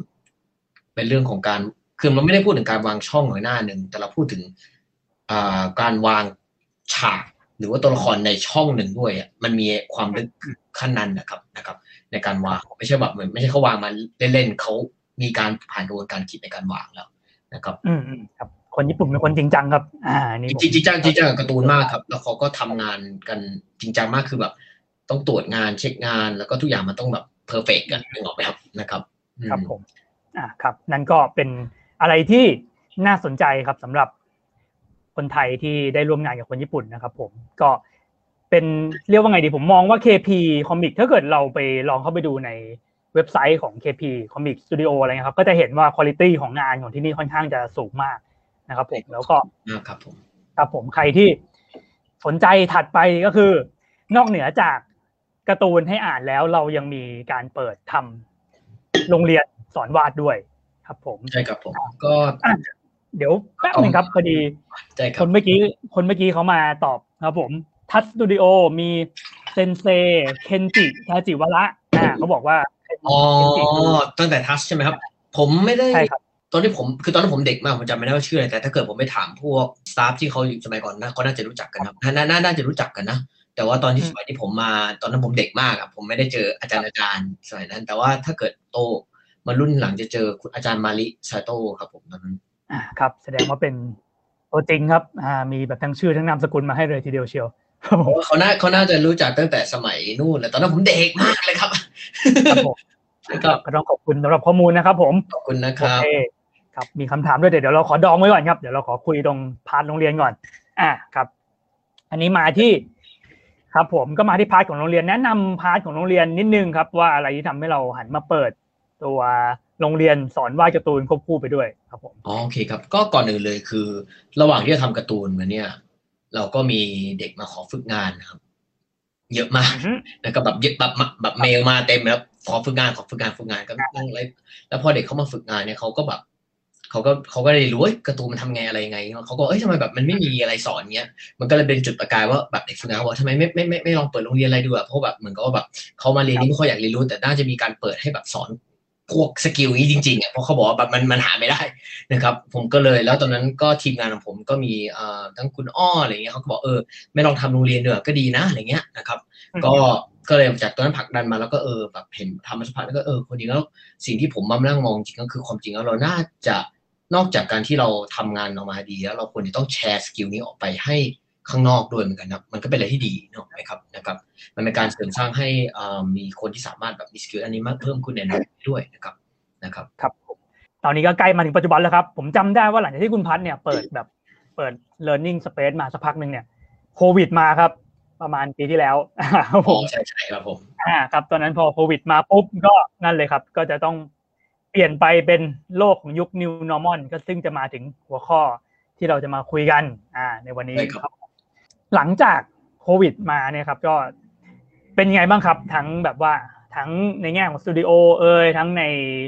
เป็นเรื่องของการคือมันไม่ได้พูดถึงการวางช่องหรือหน้าหนึ่งแต่เราพูดถึงอ่าการวาง ฉากหรือว่าตัวละครในช่องหนึ่งด้วยอะมันมีความลึกขั้นนั้นนะครับนะครับ ในการวางไม่ใช่แบบเหมือนไม่ใช่เขาวางมาเล่นๆเขามีการผ่านกระบวนการคิดในการวางแล้วนะครับ อืมอืมครับ คนญี่ปุ่นเป็นคนจริงจังครับ อ่านี่ผมจริงจริงจังจริงจังกับการ์ตูนมากครับ แล้วเขาก็ทำงานกันจริงจังมากคือแบบ ต้องตรวจงานเช็คงาน แล้วก็ทุกอย่างมันต้องแบบเพอร์เฟกกันนึกออกไหมครับนะครับอืมครับผม อ่าครับ นั่นก็เป็นอะไรที่น่าสนใจครับสำหรับ คนไทยที่ได้ร่วมงานกับคนญี่ปุ่นนะครับ ผมก็เป็นเรียกว่าไงดีผมมองว่า KP Comic ถ้าเกิดเราไปลองเข้าไปดูในเว็บไซต์ของ KP Comic Studio อะไรเงี้ยครับ ก็จะเห็นว่าคุณภาพของงานของที่นี่ค่อนข้างจะสูงมากนะครับผมแล้วก็มากครับผมครับผมใครที่สนใจถัดไปก็คือ นอกเหนือจากการ์ตูนให้อ่านแล้วเรายังมีการเปิดทำโรงเรียนสอนวาดด้วยครับผมใช่ครับผมก็อะ เดี๋ยวแป๊บหนึ่งครับพอดีใช่คครับนเมื่อกี้คนเมื่อกี้เขามาตอบครับผมทัสสตูดิโอมีเซนเซเคนจิทาจิวะระอ่าเขาบอกว่าอ๋อเคนจิตั้งแต่ทัชใช่ไหมครับ ผมไม่ได้ใช่ครับตอนที่ผมคือตอนนั้นผมเด็กมากผมจำไม่ได้ว่าชื่ออะไรแต่ถ้าเกิดผมไปถามพวกสตาฟที่เขาอยู่สมัยก่อนนะเขาน่าจะรู้จักกันครับน่าน่าน่าน่าจะรู้จักกันนะแต่ว่าตอนที่อืมสมัยที่ผมมาตอนนั้นผมเด็กมากอะผมไม่ได้เจออาจารย์อาจารย์สมัยนั้น แต่ว่าถ้าเกิดโตมารุ่นหลังจะเจอคุณอาจารย์มาริซาโต้ครับผมตอนนั้นอ่า ครับ แสดงว่าเป็นตัวจริงครับอ่ามีแบบทั้งชื่อทั้งนามสกุลมาให้เลยทีเดียวเชียวครับผมเขาน่าเขาน่าจะรู้จักตั้งแต่สมัยนู่นแล้วตอนนั้นผมเด็กมากเลยครับครับผมก็ก็ต้องขอบคุณสำหรับข้อมูลนะครับผมขอบคุณนะคโอรับเคครับมีคำถามด้วยเดี๋ยวเดี๋ยวเราขอดองไว้ก่อนครับเดี๋ยวเราขอคุยตรงpart โรงเรียนก่อน อ่าครับ อันนี้มาที่ ครับผมก็มาที่ part ของโรงเรียนแนะนำ part ของโรงเรียนนิดนึงครับ ว่าอะไรที่ทำให้เราหันมาเปิดตัว โรงเรียนสอนวาดการ์ตูนควบคู่ไปด้วยครับผมอ๋อโอเคครับ ก็ก่อนอื่นเลยคือ ระหว่างที่จะทำการ์ตูนมาเนี่ย เราก็มีเด็กมาขอฝึกงานนะครับ เยอะมากอือฮึแล้วก็แบบเยอะแบบแบบแบบเมลมาเต็มแล้วขอฝึกงานขอฝึกงานฝึกงานก็นั่งไลฟ์แล้วพอเด็กเขามาฝึกงานเนี่ยเขาก็แบบเขาก็เขาก็เลยรู้ว่าการ์ตูนมันทำไงอะไรยังไงเขาก็เอ้ยทำไมแบบมันไม่มีอะไรสอนเงี้ย มันก็เลยเป็นจุดประกายว่าแบบเด็กฝึกงานเขาบอกทำไมไม่ไม่ไม่ไม่ลองเปิดโรงเรียนอะไรดูอะเพราะแบบเหมือนกับว่าแบบเขามาเรียนนี่ไม่ค่อยอยากเรียนรู้แต่น่าจะมีการเปิดให้แบบสอน พวกสกิลนี้จริงๆอะเพราะเขาบอกว่าแบบมันมันหาไม่ได้นะครับ ผมก็เลยแล้วตอนนั้นก็ทีมงานของผมก็มีเอ่อทั้งคุณอ้ออะไรเงี้ยเขาก็บอกเออไม่ลองทำโรงเรียนเนอะก็ดีนะอะไรเงี้ยนะครับ ก็ก็เลยจากตอนนั้นผลักดันมาแล้วก็เออแบบเห็นทำมาสักพักแล้วก็เออคนจริงแล้วสิ่งที่ผมมานั่งมองจริงก็คือความจริงแล้วเราน่าจะนอกจากการที่เราทำงานออกมาดีแล้วเราควรจะต้องแชร์ skill นี้ออกไปให้ ข้างนอกด้วยเหมือนกันนะมันก็เป็นอะไรที่ดีเนอะไหมครับนะครับมันเป็นการเสริมสร้างให้อ่ามีคนที่สามารถแบบมี skill อันนี้มากเพิ่มขึ้นในนั้นด้วยนะครับนะครับครับผมตอนนี้ก็ใกล้มาถึงปัจจุบันแล้วครับ ผมจำได้ว่าหลังจากที่คุณพัฒน์เนี่ยเปิดแบบเปิด learning space มาสักพักหนึ่งเนี่ยโควิดมาครับ ประมาณปีที่แล้วครับผอ๋อมใช่ใช่ครับผมอ่าครับ ตอนนั้นพอโควิดมาปุ๊บก็นั่นเลยครับ ก็จะต้องเปลี่ยนไปเป็นโลกของยุค new normal ก็ซึ่งจะมาถึงหัวข้อที่เราจะมาคุยกัน อ่า ในวันนี้ใช่ครับ หลังจากโควิดมาเนี่ยครับ ก็เป็นยังไงบ้างครับ ทั้งแบบว่าทั้งในแง่ของสตูดิโอเอ่ยทั้งใน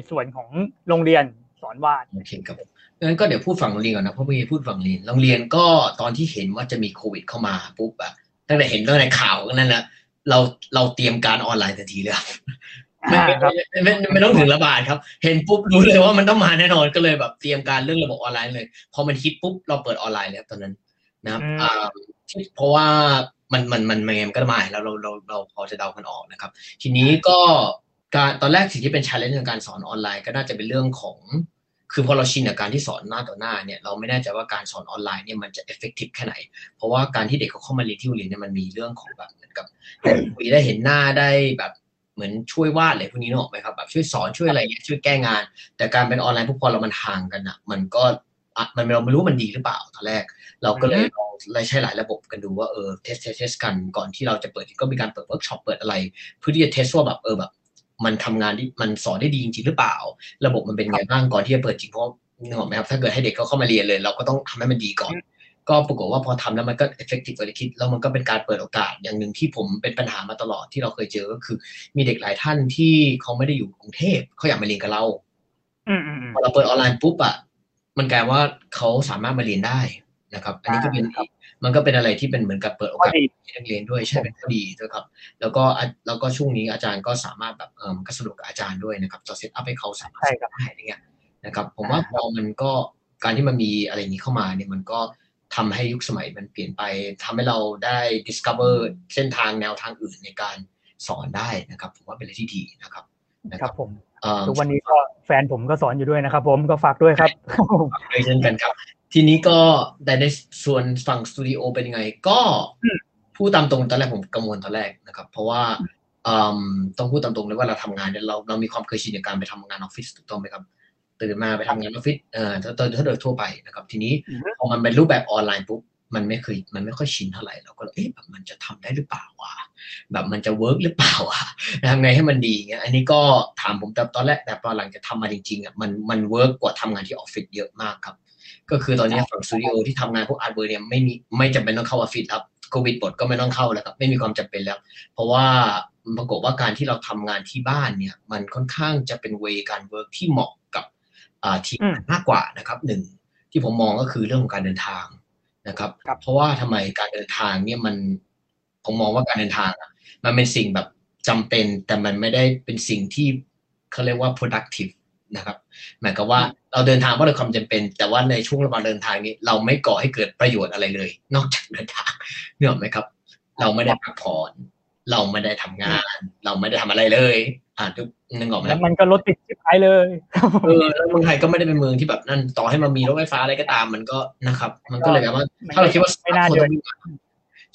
ส่วนของโรงเรียนสอนวาดโอเคครับงั้นก็เดี๋ยวพูดฝั่งโรงเรียนก่อนนะเพราะเมื่อกี้พูดฝั่งโรงเรียนโรงเรียนก็ตอนที่เห็นว่าจะมีโควิด เข้ามาปุ๊บอะตั้งแต่เห็นตั้งแต่ข่าวนั่นแหละเราเราเตรียมการออนไลน์ทันทีเลยครับไม่อ่าไม่ครับไม่ไม่ไม่ไม่ต้องถึงระบาดครับ เห็นปุ๊บรู้เลยว่ามันต้องมาแน่นอนก็เลยแบบเตรียมการเรื่องระบบออนไลน์เลย พอมันฮิตปุ๊บเราเปิดออนไลน์เลยครับตอนนั้นนะครับอืมอ่า ที่เพราะว่ามันมันมันมันมันก็มาแล้วเราเราเราพอจะเดากันออกนะครับ ทีนี้ก็การตอนแรกสิ่งที่เป็น challenge ในการสอนออนไลน์ก็น่าจะเป็นเรื่องของ คือพอเราชินกับการที่สอนหน้าต่อหน้าเนี่ยเราไม่แน่ใจว่าการสอนออนไลน์เนี่ยมันจะ effective แค่ไหน เพราะว่าการที่เด็กเขาเข้ามาเรียนที่โรงเรียนเนี่ยมันมีเรื่องของแบบเหมือนกับได้คุยได้เห็นหน้าได้แบบเหมือนช่วยวาดอะไรพวกนี้นึกออกไหมครับแบบช่วยสอนช่วยอะไรเงี้ยช่วยแก้งาน แต่การเป็นออนไลน์พวกพอเรามันห่างกันอะ มันก็อะมันเราไม่รู้มันดีหรือเปล่าตอนแรก เราก็เลยลองเลยใช้หลายระบบกันดูว่าเออ test เทส test กันก่อนที่เราจะเปิดก็มีการเปิดเวิร์กช็อปเปิดอะไร เพื่อที่จะ test ว่าแบบเออแบบมันทำงานที่มันสอนได้ดีจริงๆหรือเปล่า ระบบมันเป็นไงบ้างก่อนที่จะเปิดจริงเพราะนึกออกไหมครับถ้าเกิดให้เด็กเขาเข้ามาเรียนเลย เราก็ต้องทำให้มันดีก่อน ก็ปรากฏว่าพอทำแล้วมันก็ effective กว่าที่คิดแล้วมันก็เป็นการเปิดโอกาสอย่างหนึ่งที่ผมเป็นปัญหามาตลอดที่เราเคยเจอก็คือ มีเด็กหลายท่านที่เขาไม่ได้อยู่กรุงเทพเขาอยากมาเรียนกับเราอืมอืมอืมพอเราเปิดออนไลน์ปุ๊บอะมันกลายว่าเขาสามารถมาเรียนได้ นะครับ อันนี้ก็เป็นครับมันก็เป็นอะไรที่เป็นเหมือนกับเปิดโอข้อกาสดีให้นักเรียนด้วยใช่เป็นข้อดีด้วยครับ แล้วก็อะแล้วก็ช่วงนี้อาจารย์ก็สามารถแบบเออมันก็สนุกกับอาจารย์ด้วยนะครับจะเซตอัพให้เขาสามารถใช่ครับได้อะไรเงี้ยนะครับ ผมว่าพอมันก็การที่มันมีอะไรอย่างนี้เข้ามาเนี่ยมันก็ทำให้ยุคสมัยมันเปลี่ยนไปทำให้เราได้ discover เส้นทางแนวทางอื่นในการสอนได้นะครับ ผมว่าเป็นอะไรที่ดีนะครับนะคครัรับบผมเอ่อทุกวันนี้ก็แฟนผมก็สอนอยู่ด้วยนะครับ ผมก็ฝากด้วยครับด้วยเช่นกันครับ ทีนี้ก็แต่ในส่วนฝั่งสตูดิโอเป็นยังไง ก็อืมพูดตามตรงตอนแรกผมกังวลตอนแรกนะครับ เพราะว่าอืมต้องพูดตามตรงเลยว่าเราทำงานเนี่ยเราเรามีความเคยชินในการไปทำงานออฟฟิศถูกต้องไหมครับตื่นมาไปทำงานออฟฟิศเอ่อถ้าถ้าถ้าโดยทั่วไปนะครับ ทีนี้อือฮึพอมันเป็นรูปแบบออนไลน์ปุ๊บมันไม่เคยมันไม่ค่อยชินเท่าไหร่เราก็เลยเอ๊ะแบบมันจะทำได้หรือเปล่าวะแบบมันจะ work หรือเปล่าวะทำไงให้มันดีเงี้ยอันนี้ก็ถามผมแต่ตอนแรกแต่ตอนหลังจะทำมาจริงๆอะมันมัน work กว่าทำงานที่ออฟฟิศเยอะมากครับ ก็คือตอนนี้ฝั่งสตูดิโอที่ทำงานพวก artwork เนี่ยไม่มีไม่จำเป็นต้องเข้าออฟฟิศครับโควิดปลดก็ไม่ต้องเข้าแล้วครับไม่มีความจำเป็นแล้ว เพราะว่าปรากฏว่าการที่เราทำงานที่บ้านเนี่ย มันค่อนข้างจะเป็น way การ work ที่เหมาะกับอ่าทีมอืมมากกว่านะครับหนึ่งที่ผมมองก็คือเรื่องของการเดินทางนะครับครับเพราะว่าทำไมการเดินทางเนี่ยมันผมมองว่าการเดินทางอะมันเป็นสิ่งแบบจำเป็นแต่มันไม่ได้เป็นสิ่งที่เขาเรียกว่า productive นะครับหมายความว่าเราเดินทางเพราะเราความจำเป็น แต่ว่าในช่วงระหว่างเดินทางนี้ เราไม่ก่อให้เกิดประโยชน์อะไรเลย นอกจากเดินทางเนกออกไหมครับ เราไม่ได้พักผ่อนเราไม่ได้ทำงาน เราไม่ได้ทำอะไรเลย อ่าทุกนึกออกไหมแล้วมันก็รถติดชิบหายเลยเออแล้วเมืองไทยก็ไม่ได้เป็นเมืองที่แบบนั่นต่อให้มันมีรถไฟฟ้าอะไรก็ตามมันก็นะครับ มันก็เลยแบบว่า ถ้าเราคิดว่าไม่น่าคนเดิต้อนงวิ่งมา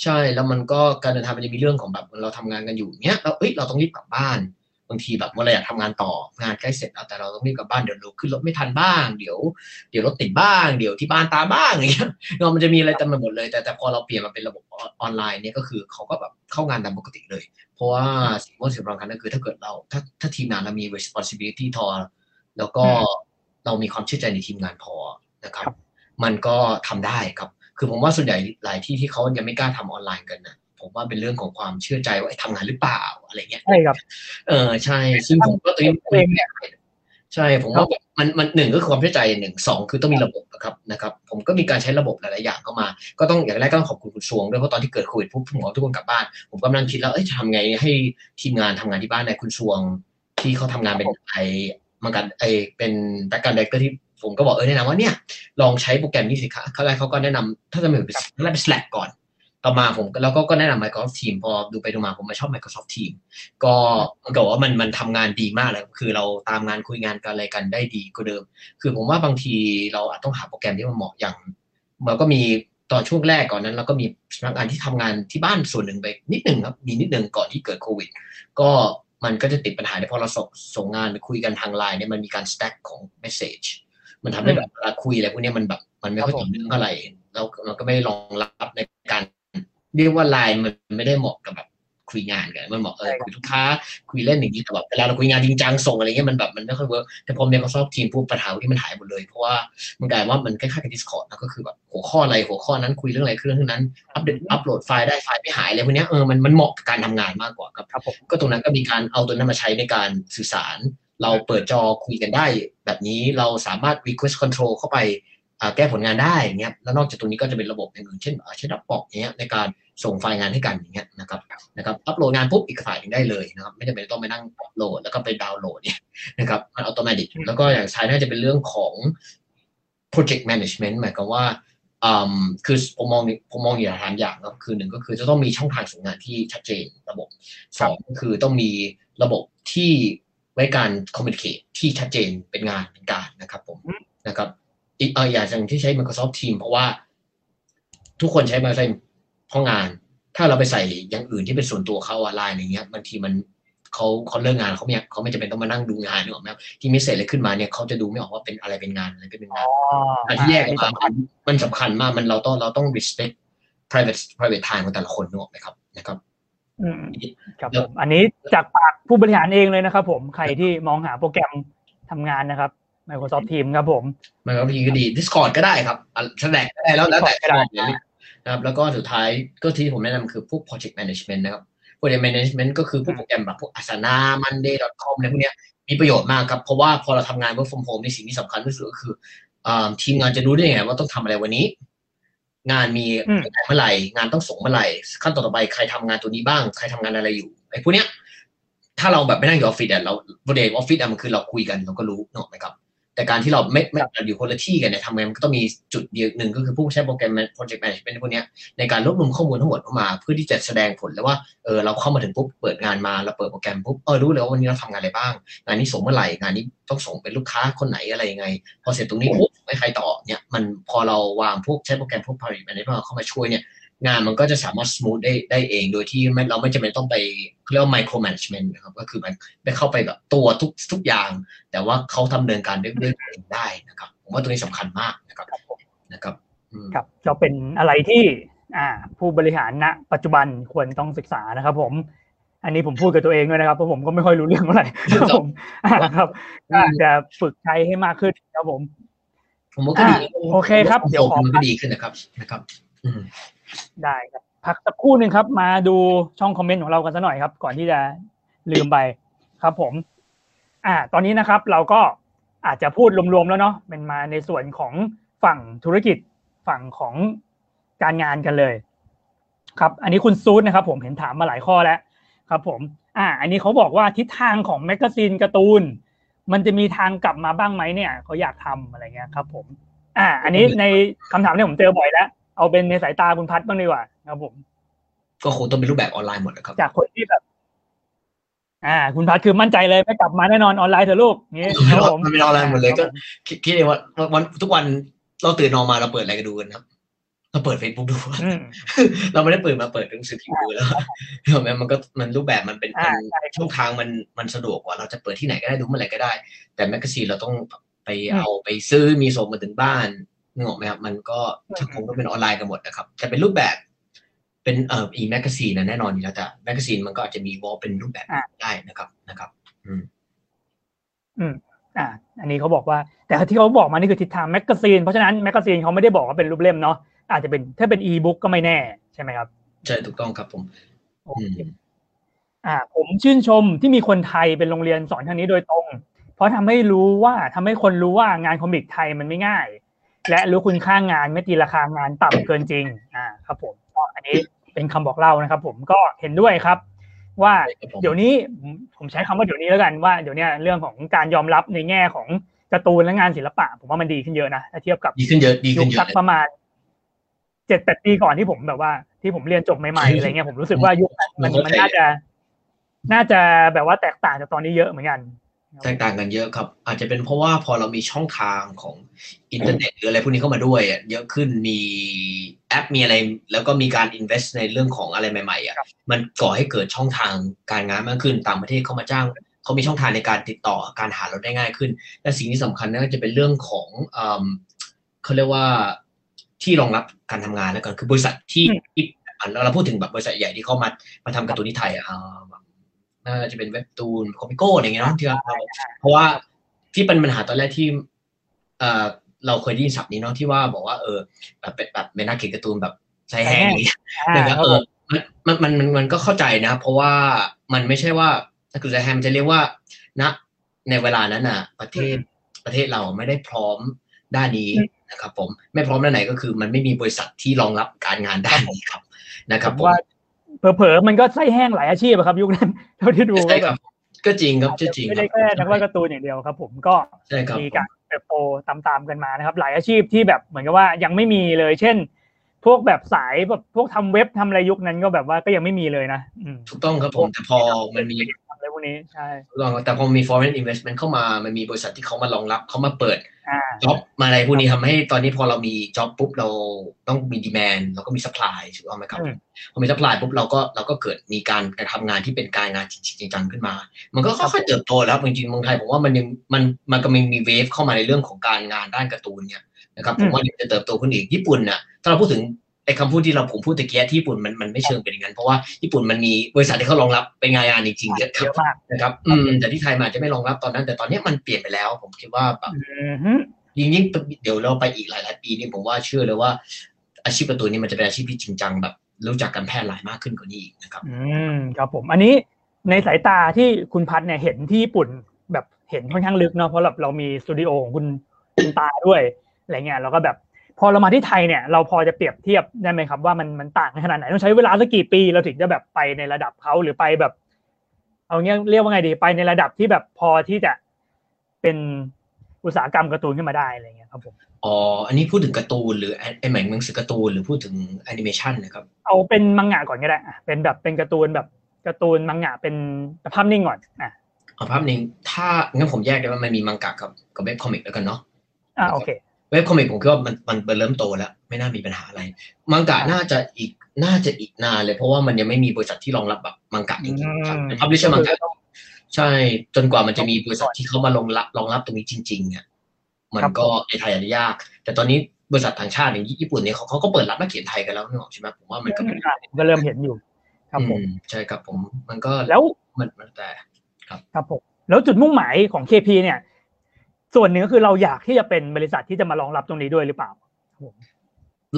ใช่แล้วมันก็การเดินทางมันจะมีเรื่องของแบบเราทำงานกันอยู่เนี้ยเราเอ้ยเราต้องรีบกลับบ้านบางทีแบบว่าเราอยากทำงานต่องานใกล้เสร็จแล้วแต่เราต้องรีบกลับบ้านเดี๋ยวเราขึ้นรถไม่ทันบ้าง เดี๋ยวเดี๋ยวรถติดบ้างเดี๋ยวที่บ้านตามบ้างอย่างเงี้ยเรามันจะมีอะไรเต็มไปหมดเลย แต่แต่พอเราเปลี่ยนมาเป็นระบบอออนไลน์เนี่ยก็คือเขาก็แบบเข้างานตามปกติเลย เพราะว่าสิ่งที่สำคัญก็คือถ้าเกิดเราถ้าถ้าทีมงานเรามี responsibility ทอแล้วก็เรามีความเชื่อใจในทีมงานพอนะครับครับมันก็ทำได้ครับ คือผมว่าส่วนใหญ่หลายที่ที่เขายังไม่กล้าทำออนไลน์กันนะ ผมว่าเป็นเรื่องของความเชื่อใจว่าเอ้ยทำงานหรือเปล่าอะไรเงี้ยใช่ครับ เออใช่ซึ่งผมก็ตัวนี้เองเนี่ยใช่ผมว่ามันมันหนึ่งก็คือความเชื่อใจหนึ่งสองคือต้องมีระบบนะครับนะครับ ผมก็มีการใช้ระบบหลาย ๆ อย่างเข้ามา ก็ต้องอย่างแรกก็ต้องขอบคุณคุณชวงด้วยเพราะตอนที่เกิดโควิดปุ๊บผมบอกทุกคนกลับบ้าน ผมกำลังคิดแล้วเอ้ยจะทำไงให้ทีมงานทำงานที่บ้านในคุณชวง ที่เขาทำงานเป็นไอมันกันไอเป็นแบ็กการ์ดก็ที่ผมก็บอกเออแนะนำว่าเนี่ยลองใช้โปรแกรมนี้สิคะเขาแรกเขาก็แนะนำถ้าจะไม่ผิดแรกเป็น Slack ก่อน ต่อมาผมก็แล้วก็ก็แนะนำ Microsoft Teams พอดูไปดูมาผมมาชอบ Microsoft Teams ก็มันก็บอกว่ามันมันทำงานดีมากเลยคือเราตามงานคุยงานกันอะไรกันได้ดีกว่าเดิม คือผมว่าบางทีเราอาจต้องหาโปรแกรมที่มันเหมาะอย่างเราก็มีตอนช่วงแรกก่อนนั้นเราก็มีพนักงานที่ทำงานที่บ้านส่วนหนึ่งไปนิดหนึ่งครับมีนิดหนึ่งก่อนที่เกิดโควิด ก็มันก็จะติดปัญหาในพอเราส่งส่งงานไปคุยกันทางไลน์เนี่ยมันมีการ stack ของ message มันทำให้แบบเวลาคุยอะไรพวกเนี้ยมันแบบมันไม่ค่อยต่อเนื่องเท่าไหร่แล้วเราก็ไม่รองรับในการ เรียกว่าไลน์มันไม่ได้เหมาะกับแบบคุยงานกันมันเหมาะเออคุยลูกค้าคุยเล่นอย่างนี้แต่แบบเวลาเราคุยงานจริงจังส่งอะไรเงี้ยมันแบบมันไม่ค่อยเวิร์กแต่พอ Microsoft Teams ปุ๊บปัญหาที่มันหายหมดเลย เพราะว่ามันกลายว่ามันคล้ายๆกับ Discord นะก็คือแบบหัวข้ออะไรหัวข้อนั้นคุยเรื่องอะไรเรื่องนั้นอัปเดตอัปโหลดไฟล์ได้ไฟล์ไม่หายอะไรพวกเนี้ยเออมันมันเหมาะกับการทำงานมากกว่าครับครับผมก็ตรงนั้นก็มีการเอาตัวนั้นมาใช้ในการสื่อสาร เราเปิดจอคุยกันได้ แบบนี้เราสามารถ request control เข้าไป แก้ผลงานได้อย่างเงี้ยแล้วนอกจากตรงนี้ก็จะเป็นระบบอย่างอื่นเช่นเช่นดับปอกเงี้ยในการส่งไฟล์งานให้กันอย่างเงี้ยนะครับนะครับอัปโหลดงานปุ๊บอีกฝ่ายหนึ่งได้เลยนะครับไม่จำเป็นต้องไปนั่งอัปโหลดแล้วก็ไปดาวน์โหลดเนี่ยนะครับมันอัตโนมัติแล้วก็อย่างท้ายน่าจะเป็นเรื่องของ project management หมายความว่าคือผมมองผมมองอย่างทางอย่างครับคือหนึ่งก็คือจะต้องมีช่องทางส่งงานที่ชัดเจนระบบสองก็คือต้องมีระบบที่ไว้การ communicate ที่ชัดเจนเป็นงานเป็นการนะครับผมนะครับ อีกเอออย่างที่ใช้ Microsoft Teams เพราะว่าทุกคนใช้ Microsoft เพราะงาน ถ้าเราไปใส่อย่างอื่นที่เป็นส่วนตัวเขาอะไลน์อย่างเงี้ยบางทีมันเขาเขาเลิกงานเขาไม่เขาไม่จำเป็นต้องมานั่งดูงานนึกออกไหมที่มิเศษอะไรขึ้นมาเนี่ยเขาจะดูไม่ออกว่าเป็นอะไรเป็นงานอะไรเป็นงานอันที่แยกออกมามันสำคัญมากมันเราต้องเราต้อง respect private private time ของแต่ละคนนึกออกไหมครับนะครับอืมครับผมอันนี้จากปากผู้บริหารเองเลยนะครับ ผมใครที่มองหาโปรแกรมทำงานนะครับ Microsoft Teams ครับผม Microsoft Teams ก็ดี Discord ก็ได้ครับแสดงก็ได้แล้วแล้วแต่นะครับ แล้วก็สุดท้ายก็ที่ผมแนะนำคือพวก project management นะครับ project management ก็คือพวกโปรแกรมแบบพวก Asana Monday.com อะไรพวกนี้มีประโยชน์มากครับ เพราะว่าพอเราทำงาน work from home ในสิ่งที่สำคัญที่สุดก็คือทีมงานจะรู้ได้ยังไงว่าต้องทำอะไรวันนี้ งานมีเมื่อไหร่งานต้องส่งเมื่อไหร่ขั้นต่อไปใครทำงานตัวนี้บ้าง ใครทำงานอะไรอยู่ไอ้พวกเนี้ยถ้าเราแบบไม่นั่งอยู่ออฟฟิศอะเราบริเวณออฟฟิศอะมันคือเราคุยกันเราก็รู้เนาะไหมครับ แต่การที่เราไม่ไม่อยู่คนละที่กันเนี่ยทำไงมันก็ต้องมีจุดเดียวหนึ่งก็คือผู้ใช้โปรแกรม project management พวกนี้ในการรวบรวมข้อมูลทั้งหมดออกมา เพื่อที่จะแสดงผลแล้วว่าเออเราเข้ามาถึงปุ๊บเปิดงานมาเราเปิดโปรแกรมปุ๊บเออรู้เลยว่าวันนี้เราทำงานอะไรบ้าง งานนี้ส่งเมื่อไหร่งานนี้ต้องส่งเป็นลูกค้าคนไหนอะไรยังไง พอเสร็จตรงนี้ปุ๊บไม่ใครต่อเนี่ยมันพอเราวางพวกใช้โปรแกรมพวก project management เข้ามาช่วยเนี่ย งานมันก็จะสามารถส o t h ได้ได้เองโดยที่เราไม่จำเป็นต้องไปเรียกว่า micro management นะครับก็คือมันไปเข้าไปแบบตัวทุกทุกอย่าง แต่ว่าเขาทำเนินการด้วยด้วยเองได้นะครับ ผมว่าตรงนี้สำคัญมากนะครับนะครับครับก็เป็นอะไรที่อ่าผู้บริหารณปัจจุบันควรต้องศึกษานะครับ ผม อันนี้ผมพูดกับตัวเองด้วยนะครับเพราะผมก็ไม่ค่อยรู้เรื่องเท่าไหร่ครับผมครับจะฝึกใช้ให้มากขึ้นครับผม ผมว่าก็ดีโอเคครับ เดี๋ยวขอก็ดีขึ้นนะครับนะครับ ได้ครับพักสักครู่หนึ่งครับ มาดูช่องคอมเมนต์ของเรากันสักหน่อยครับ ก่อนที่จะลืมไปครับผม อ่า ตอนนี้นะครับ เราก็อาจจะพูดรวมๆแล้วเนาะเป็นมาในส่วนของฝั่งธุรกิจฝั่งของการงานกันเลย ครับ อันนี้คุณซูดนะครับ ผมเห็นถามมาหลายข้อแล้วครับ ผม อ่า อันนี้เขาบอกว่าทิศทางของแมกกาซีนการ์ตูน มันจะมีทางกลับมาบ้างไหมเนี่ยเขาอยากทำอะไรเงี้ยครับ ผม อ่า อันนี้ในคำถามเนี่ยผมเจอบ่อยแล้ว เอาเป็นในสายตาคุณพัดบ้างดีกว่าครับผม ก็คงต้องเป็นรูปแบบออนไลน์หมดนะครับ จากคนที่แบบ อ่า คุณพัดคือมั่นใจเลยไม่กลับมาแน่นอนออนไลน์เถอะลูกนี้ครับผมมันเป็นออนไลน์หมดเลยก็คิดเลยว่าวันทุกวันเราตื่นนอนมาเราเปิดอะไรกันดูกันครับเราเปิดเฟซบุ๊กดูเราไม่ได้เปิดมาเปิดหนังสือพิมพ์ดูแล้วมันก็มันรูปแบบมันเป็นช่องทางมันมันสะดวกกว่าเราจะเปิดที่ไหนก็ได้ดูเมื่อไหร่ก็ได้ แต่แมกกาซีนเราต้องไปเอาไปซื้อมีส่งมาถึงบ้าน นึกออกไหมครับมันก็คงต้องเป็นออนไลน์กันหมดนะครับ แต่เป็นรูปแบบเป็นเอ่อ e-magazine นะแน่นอนอยู่แล้วแต่แมกกาซีนมันก็อาจจะมีวอลเป็นรูปแบบได้นะครับนะครับ อืม อืมอ่า อันนี้เขาบอกว่า แต่ที่เขาบอกมานี่คือทิศทางแมกกาซีนเพราะฉะนั้นแมกกาซีนเขาไม่ได้บอกว่าเป็นรูปเล่มเนาะอาจจะเป็นถ้าเป็นอีบุ๊กก็ไม่แน่ใช่ไหมครับใช่ถูกต้องครับผมอ่า ผมชื่นชมที่มีคนไทยเป็นโรงเรียนสอนทางนี้โดยตรง เพราะทำให้รู้ว่าทำให้คนรู้ว่างานคอมิกไทยมันไม่ง่าย และรู้คุณค่างานไม่ตีราคางานต่ำเกินจริง อ่า ครับผมก็อันนี้เป็นคำบอกเล่านะครับ ผมก็เห็นด้วยครับ ว่าเดี๋ยวนี้ผมใช้คำว่าเดี๋ยวนี้แล้วกันว่าเดี๋ยวนี้เรื่องของการยอมรับในแง่ของการ์ตูนและงานศิลปะ ผมว่ามันดีขึ้นเยอะนะถ้าเทียบกับดีขึ้นเยอะดีขึ้นเยอะสักประมาณเจ็ดแปดปีก่อนที่ผมแบบว่า ที่ผมเรียนจบใหม่ๆอะไรเงี้ยผมรู้สึกว่ายุคมันมันน่าจะ น่าจะแบบว่าแตกต่างจากตอนนี้เยอะเหมือนกัน แตกต่างกันเยอะครับ อาจจะเป็นเพราะว่าพอเรามีช่องทางของอินเทอร์เน็ตหรืออะไรพวกนี้เข้ามาด้วยเยอะขึ้นมีแอปมีอะไร แล้วก็มีการ invest ในเรื่องของอะไรใหม่ๆอะมันก่อให้เกิดช่องทางการงานมากขึ้นต่างประเทศเข้ามาจ้างเขามีช่องทางในการติดต่อการหาเราได้ง่ายขึ้น และสิ่งที่สำคัญนั่นก็จะเป็นเรื่องของเขาเรียกว่าที่รองรับการทำงานแล้วกันคือบริษัทที่เราพูดถึงแบบบริษัทใหญ่ที่เข้ามามาทำการ์ตูนที่ไทยอะ น่าจะเป็นเว็บตูนคอมิโก้อะไรเงี้ยนะที่เราเพราะว่าที่เป็นปัญหาตอนแรกที่เออเราเคยได้ยินศัพท์นี้เนาะที่ว่าบอกว่าเออแบบเป็นแบบเป็นนักเขียนการ์ตูนแบบใช้แห้งนี้นะครับเออมันมันมันมันก็เข้าใจนะ เพราะว่ามันไม่ใช่ว่าถ้าคือใช้แห้งจะเรียกว่านะในเวลานั้นอะ ประเทศประเทศเราไม่ได้พร้อมด้านนี้นะครับ ผมไม่พร้อมด้านไหนก็คือ มันไม่มีบริษัทที่รองรับการงานด้านนี้ครับนะครับผมว่า เผลอๆมันก็ไส้แห้งหลายอาชีพอะครับ ยุคนั้นเท่าที่ดูใช่ครับ ก็จริงครับจริงไม่คได้รับแค่นักวาดการ์ตูนอย่างเดียวครับ ผมก็ใช่ครับมีการเติบโตตามๆกันมานะครับ หลายอาชีพที่แบบเหมือนกับว่ายังไม่มีเลย เช่น พวกแบบสายแบบพวกทำเว็บทำอะไรยุคนั้นก็แบบว่าก็ยังไม่มีเลยนะอืมถูกต้องครับผมแต่พอมันมีทำ อะไรพวกนี้ใช่ถูกต้องครับแต่พอมี foreign investment เข้ามามันมีบริษัทที่เขามารองรับเขามาเปิดอ่าจ็อบมาอะไรพวกนี้ทำให้ตอนนี้พอเรามีจ็อบปุ๊บเราต้องมีดีแมนเราก็มี supply ถูกต้องไหมครับอืมพอมี supply ปุ๊บเราก็เราก็เกิดมีการการทำงานที่เป็นการงานจริงๆจังๆขึ้นมา มันก็ค่อยๆเติบโตแล้วจริงๆเมืองไทยผมว่ามันยังมันมันก็มีมีเวฟเข้ามาในเรื่องของการงานด้านการ์ตูนเนี่ยนะครับผมว่าเดี๋ยวจะเติบโตขึ้นอีกญี่ปุ่นน่ะถ้าเราพูดถึง ไอ้คำพูดที่เราผมพูดตะเกียที่ญี่ปุ่นมันมันไม่เชิงเป็นอย่างนั้นเพราะว่าญี่ปุ่นมันมีบริษัทที่เขารองรับเป็นงานงานจริงๆเยอะคเยรับอะมากนะครับอืมแต่ที่ไทยมันอาจจะไม่รองรับตอนนั้น แต่ตอนนี้มันเปลี่ยนไปแล้ว ผมคิดว่าแบบอืมฮึยิ่งยิ่งเดี๋ยวเราไปอีกหลายๆปีนี่ผมว่าเชื่อเลยว่า อาชีพการ์ตูนนี่มันจะเป็นอาชีพที่จริงจังแบบ รู้จักกันแพร่หลายมากขึ้นกว่านี้อีกนะครับ อืมครับผม อันนี้ในสายตาที่คุณพัฒน์เนี่ยเห็นที่ญี่ปุ่นแบบเห็นค่อนข้างลึกเนาะเพราะแบบเรามีสตูดิโอของคุณคุณตาด้วยอะไรเงี้ยเราก็แบบ พอเรามาที่ไทยเนี่ยเราพอจะเปรียบเทียบได้ไหมครับว่ามันมันต่างกันขนาดไหนต้องใช้เวลาสักกี่ปีเราถึงจะแบบไปในระดับเขาหรือไปแบบ เอาเงี้ยเรียกว่าไงดีไปในระดับที่แบบพอที่จะเป็นอุตสาหกรรมการ์ตูนขึ้นมาได้อะไรเงี้ยครับผมอ๋ออันนี้พูดถึงการ์ตูนหรือไอ้หมายหนังสือการ์ตูนหรือพูดถึงแอนิเมชันนะครับเอาเป็นมังงะก่อนก็ได้อะเป็นแบบเป็นการ์ตูนแบบการ์ตูนมังงะเป็นภาพนิ่งก่อนอะเอาภาพนิ่งถ้างั้นผมแยกได้ว่ามันมีมังกะกับกับ webcomic แล้วกันเนาะอะโอเค webcomic ผมคิดว่ามันมันมันเริ่มโตแล้ว ไม่น่ามีปัญหาอะไร มังกะน่าจะอีกน่าจะอีกนานเลยเพราะว่ามันยังไม่มีบริษัทที่รองรับแบบมังกะจริงๆครับอืมพับลิชเชอร์มังกะใช่จนกว่ามันจะมีบริษัทที่เขามารองรับรองรับตรงนี้จริงๆเนี่ยมันก็ในไทยอาจจะยาก แต่ตอนนี้บริษัทต่างชาติอย่างญี่ปุ่นเนี่ยเขาเขาก็เปิดรับนักเขียนไทยกันแล้วนึกออกใช่ไหมผมว่ามันก็เป็นอะผมก็เริ่มเห็นอยู่ ครับผมอืมใช่ครับผม มันก็แล้วมันมันแต่ครับผมแล้วจุดมุ่งหมายของ KP เนี่ย ส่วนหนึ่งก็คือเราอยากที่จะเป็นบริษัทที่จะมารองรับตรงนี้ด้วยหรือเปล่า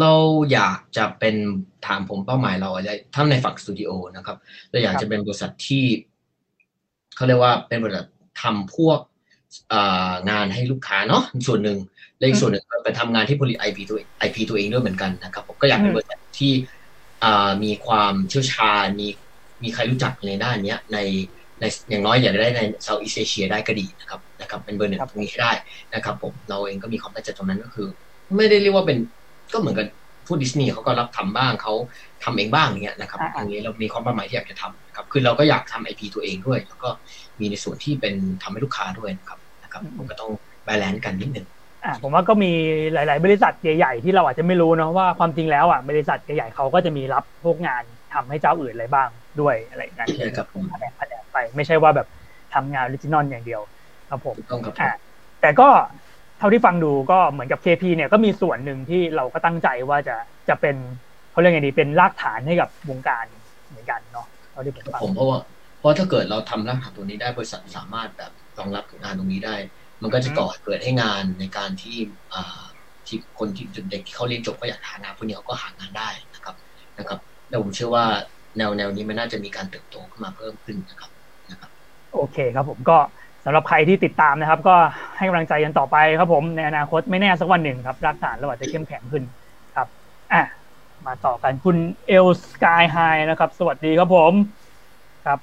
เราอยากจะเป็นถามผมเป้าหมายเราอะไรถ้าในฝั่งสตูดิโอนะครับเราอยากจะเป็นบริษัทที่เขาเรียกว่าเป็นบริษัททำพวกงานให้ลูกค้าเนาะส่วนหนึ่งและอีกส่วนหนึ่งก็ไปทำงานที่ผลิต IP ตัว IP ตัวเองด้วยเหมือนกันนะครับผมก็อยากเป็นบริษัทที่มีความเชี่ยวชาญมีมีใครรู้จักในด้านเนี้ยใน ในอย่างน้อยอยากได้ในเซาท์อีสเอเชียได้ก็ดีนะครับนะครับ เป็นเบอร์หนึ่งครับตรงนี้ให้ได้นะครับผมเราเองก็มีความตั้งใจตรงนั้นก็คือ ไม่ได้เรียกว่าเป็นก็เหมือนกับผู้ดิสนีย์เขาก็รับทำบ้างเขาทำเองบ้างอย่างเงี้ยนะครับอ่าๆอันนี้เรามีความหมายที่อยากจะทำนะครับคือเราก็อยากทำ IP ตัวเองด้วย แล้วก็มีในส่วนที่เป็นทำให้ลูกค้าด้วยนะครับนะครับผมก็ต้อง balance กันนิดนึงอะผมว่าก็มีหลาย ๆ บริษัทใหญ่ ๆ ที่เราอาจจะไม่รู้เนาะว่าความจริงแล้วอะบริษัทใหญ่ๆเขาก็จะมีรับพวกงานทำให้เจ้าอื่นอะไรบ้าง ด้วยอะไรอย่างเงี้ยใช่ครับผมแผนกแผนกไป ไม่ใช่ว่าแบบทำงาน original อย่างเดียว ครับผมถูกต้องครับผมอะแต่ก็เท่าที่ฟังดูก็เหมือนกับ KP เนี่ยก็มีส่วนหนึ่งที่เราก็ตั้งใจว่าจะจะเป็นเขาเรียกไงดีเป็นรากฐานให้กับวงการเหมือนกันเนาะเท่าที่ผมฟังผมเพราะว่าเพราะถ้าเกิดเราทำรากฐานตัวนี้ได้บริษัทสามารถแบบรองรับงานตรงนี้ได้ มันก็จะก่อเกิดให้งานในการที่อ่าที่คนที่เด็กที่เขาเรียนจบก็อยากหางานพวกนี้เขาก็หางานได้นะครับนะครับ แล้วผมเชื่อว่า แนวแนวนี้มันน่าจะมีการเติบโตขึ้นมาเพิ่มขึ้นนะครับนะครับ โอเคครับผมก็สำหรับใครที่ติดตามนะครับ ก็ให้กำลังใจกันต่อไปครับผมในอนาคตไม่แน่สักวันหนึ่งครับรากฐานเราอาจจะเข้มแข็งขึ้นครับอะมาต่อกันคุณเอลสกายไฮนะครับ สวัสดีครับผมครับ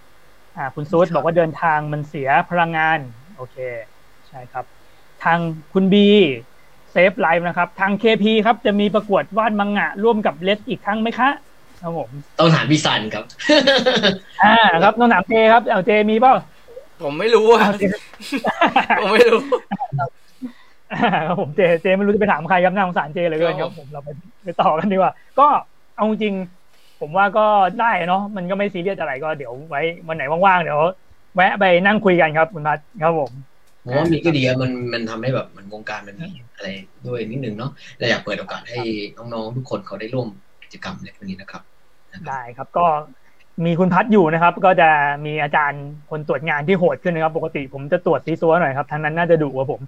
อ่าคุณซูดบอกว่าเดินทางมันเสียพลังงาน โอเค ใช่ครับ ทางคุณบีเซฟไลฟ์นะครับ ทาง KP ครับ จะมีประกวดวาดมังงะร่วมกับเลสอีกครั้งไหมคะ ครับผมต้องถามพี่ซันครับ อ่า ครับน้องหนามเจครับเอาเจมีเปล่าผมไม่รู้อะเอาเจผมไม่รู้ครับผมเจเจไม่รู้จะไปถามใครครับน่าสงสารเจเหลยเกินครับผมเราไปไปต่อกันดีกว่า ก็เอาจริงๆผมว่าก็ได้เนาะมันก็ไม่ซีเรียสอะไรก็เดี๋ยวไว้วันไหนว่างๆเดี๋ยวแวะไปนั่งคุยกันครับคุณพัทครับผมผมว่ามีก็ดีอะมันมันทำให้แบบมันวงการมันมีอะไรด้วยนิดนึงเนาะเราอยากเปิดโอกาสให้น้องๆทุกคนเขาได้ร่วมกิจกรรมในพวกนี้นะครับนะครับ ได้ครับก็มีคุณพัทอยู่นะครับ ก็จะมีอาจารย์คนตรวจงานที่โหดขึ้นนะครับ ปกติผมจะตรวจซีซัวหน่อยครับทางนั้นน่าจะดุกว่าผม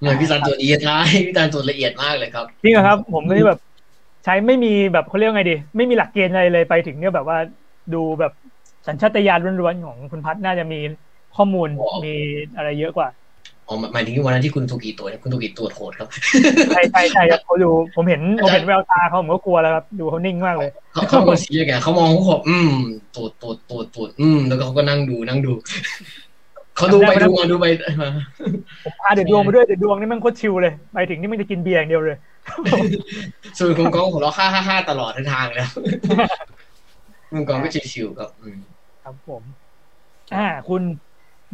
เหมือนพี่ซันตัวนี้ท้ายพี่ซันตัวละเอียดมากเลยครับจริงเหรอครับ ผมก็ที่แบบ ใช้ไม่มีแบบเขาเรียกว่าไงดี ไม่มีหลักเกณฑ์อะไรเลยไปถึงเนี่ยแบบว่าดูแบบสัญชาตญาณล้วนๆของคุณพัฒน่าจะมีข้อมูลมีอะไรเยอะกว่า อ๋อหมายถึงวันนั้นที่คุณทูกีตัวเนี่ยคุณทูกีตัวโหดครับใช่ใช่ใช่ครับเขาดูผมเห็นผมเห็นแววตาเขาผมก็กลัวแล้วครับดูเขานิ่งมากเลยเขาเขาเป็นซีไงเขามองเขาบอกอืมตัวตัวตัวตัวอืมแล้วก็เขาก็นั่งดูนั่งดูเขาดูไปดูมาดูไปมาผมพาเด็ดดวงไปด้วยเด็ดดวงนี่มันโคตรชิลเลยไปถึงนี่มันจะกินเบียร์อย่างเดียวเลยส่วนคุณกองของเราห้าห้าห้าตลอดทั้งทางแล้วคุณกองก็ชิวๆครับอืมครับผม อ่า คุณ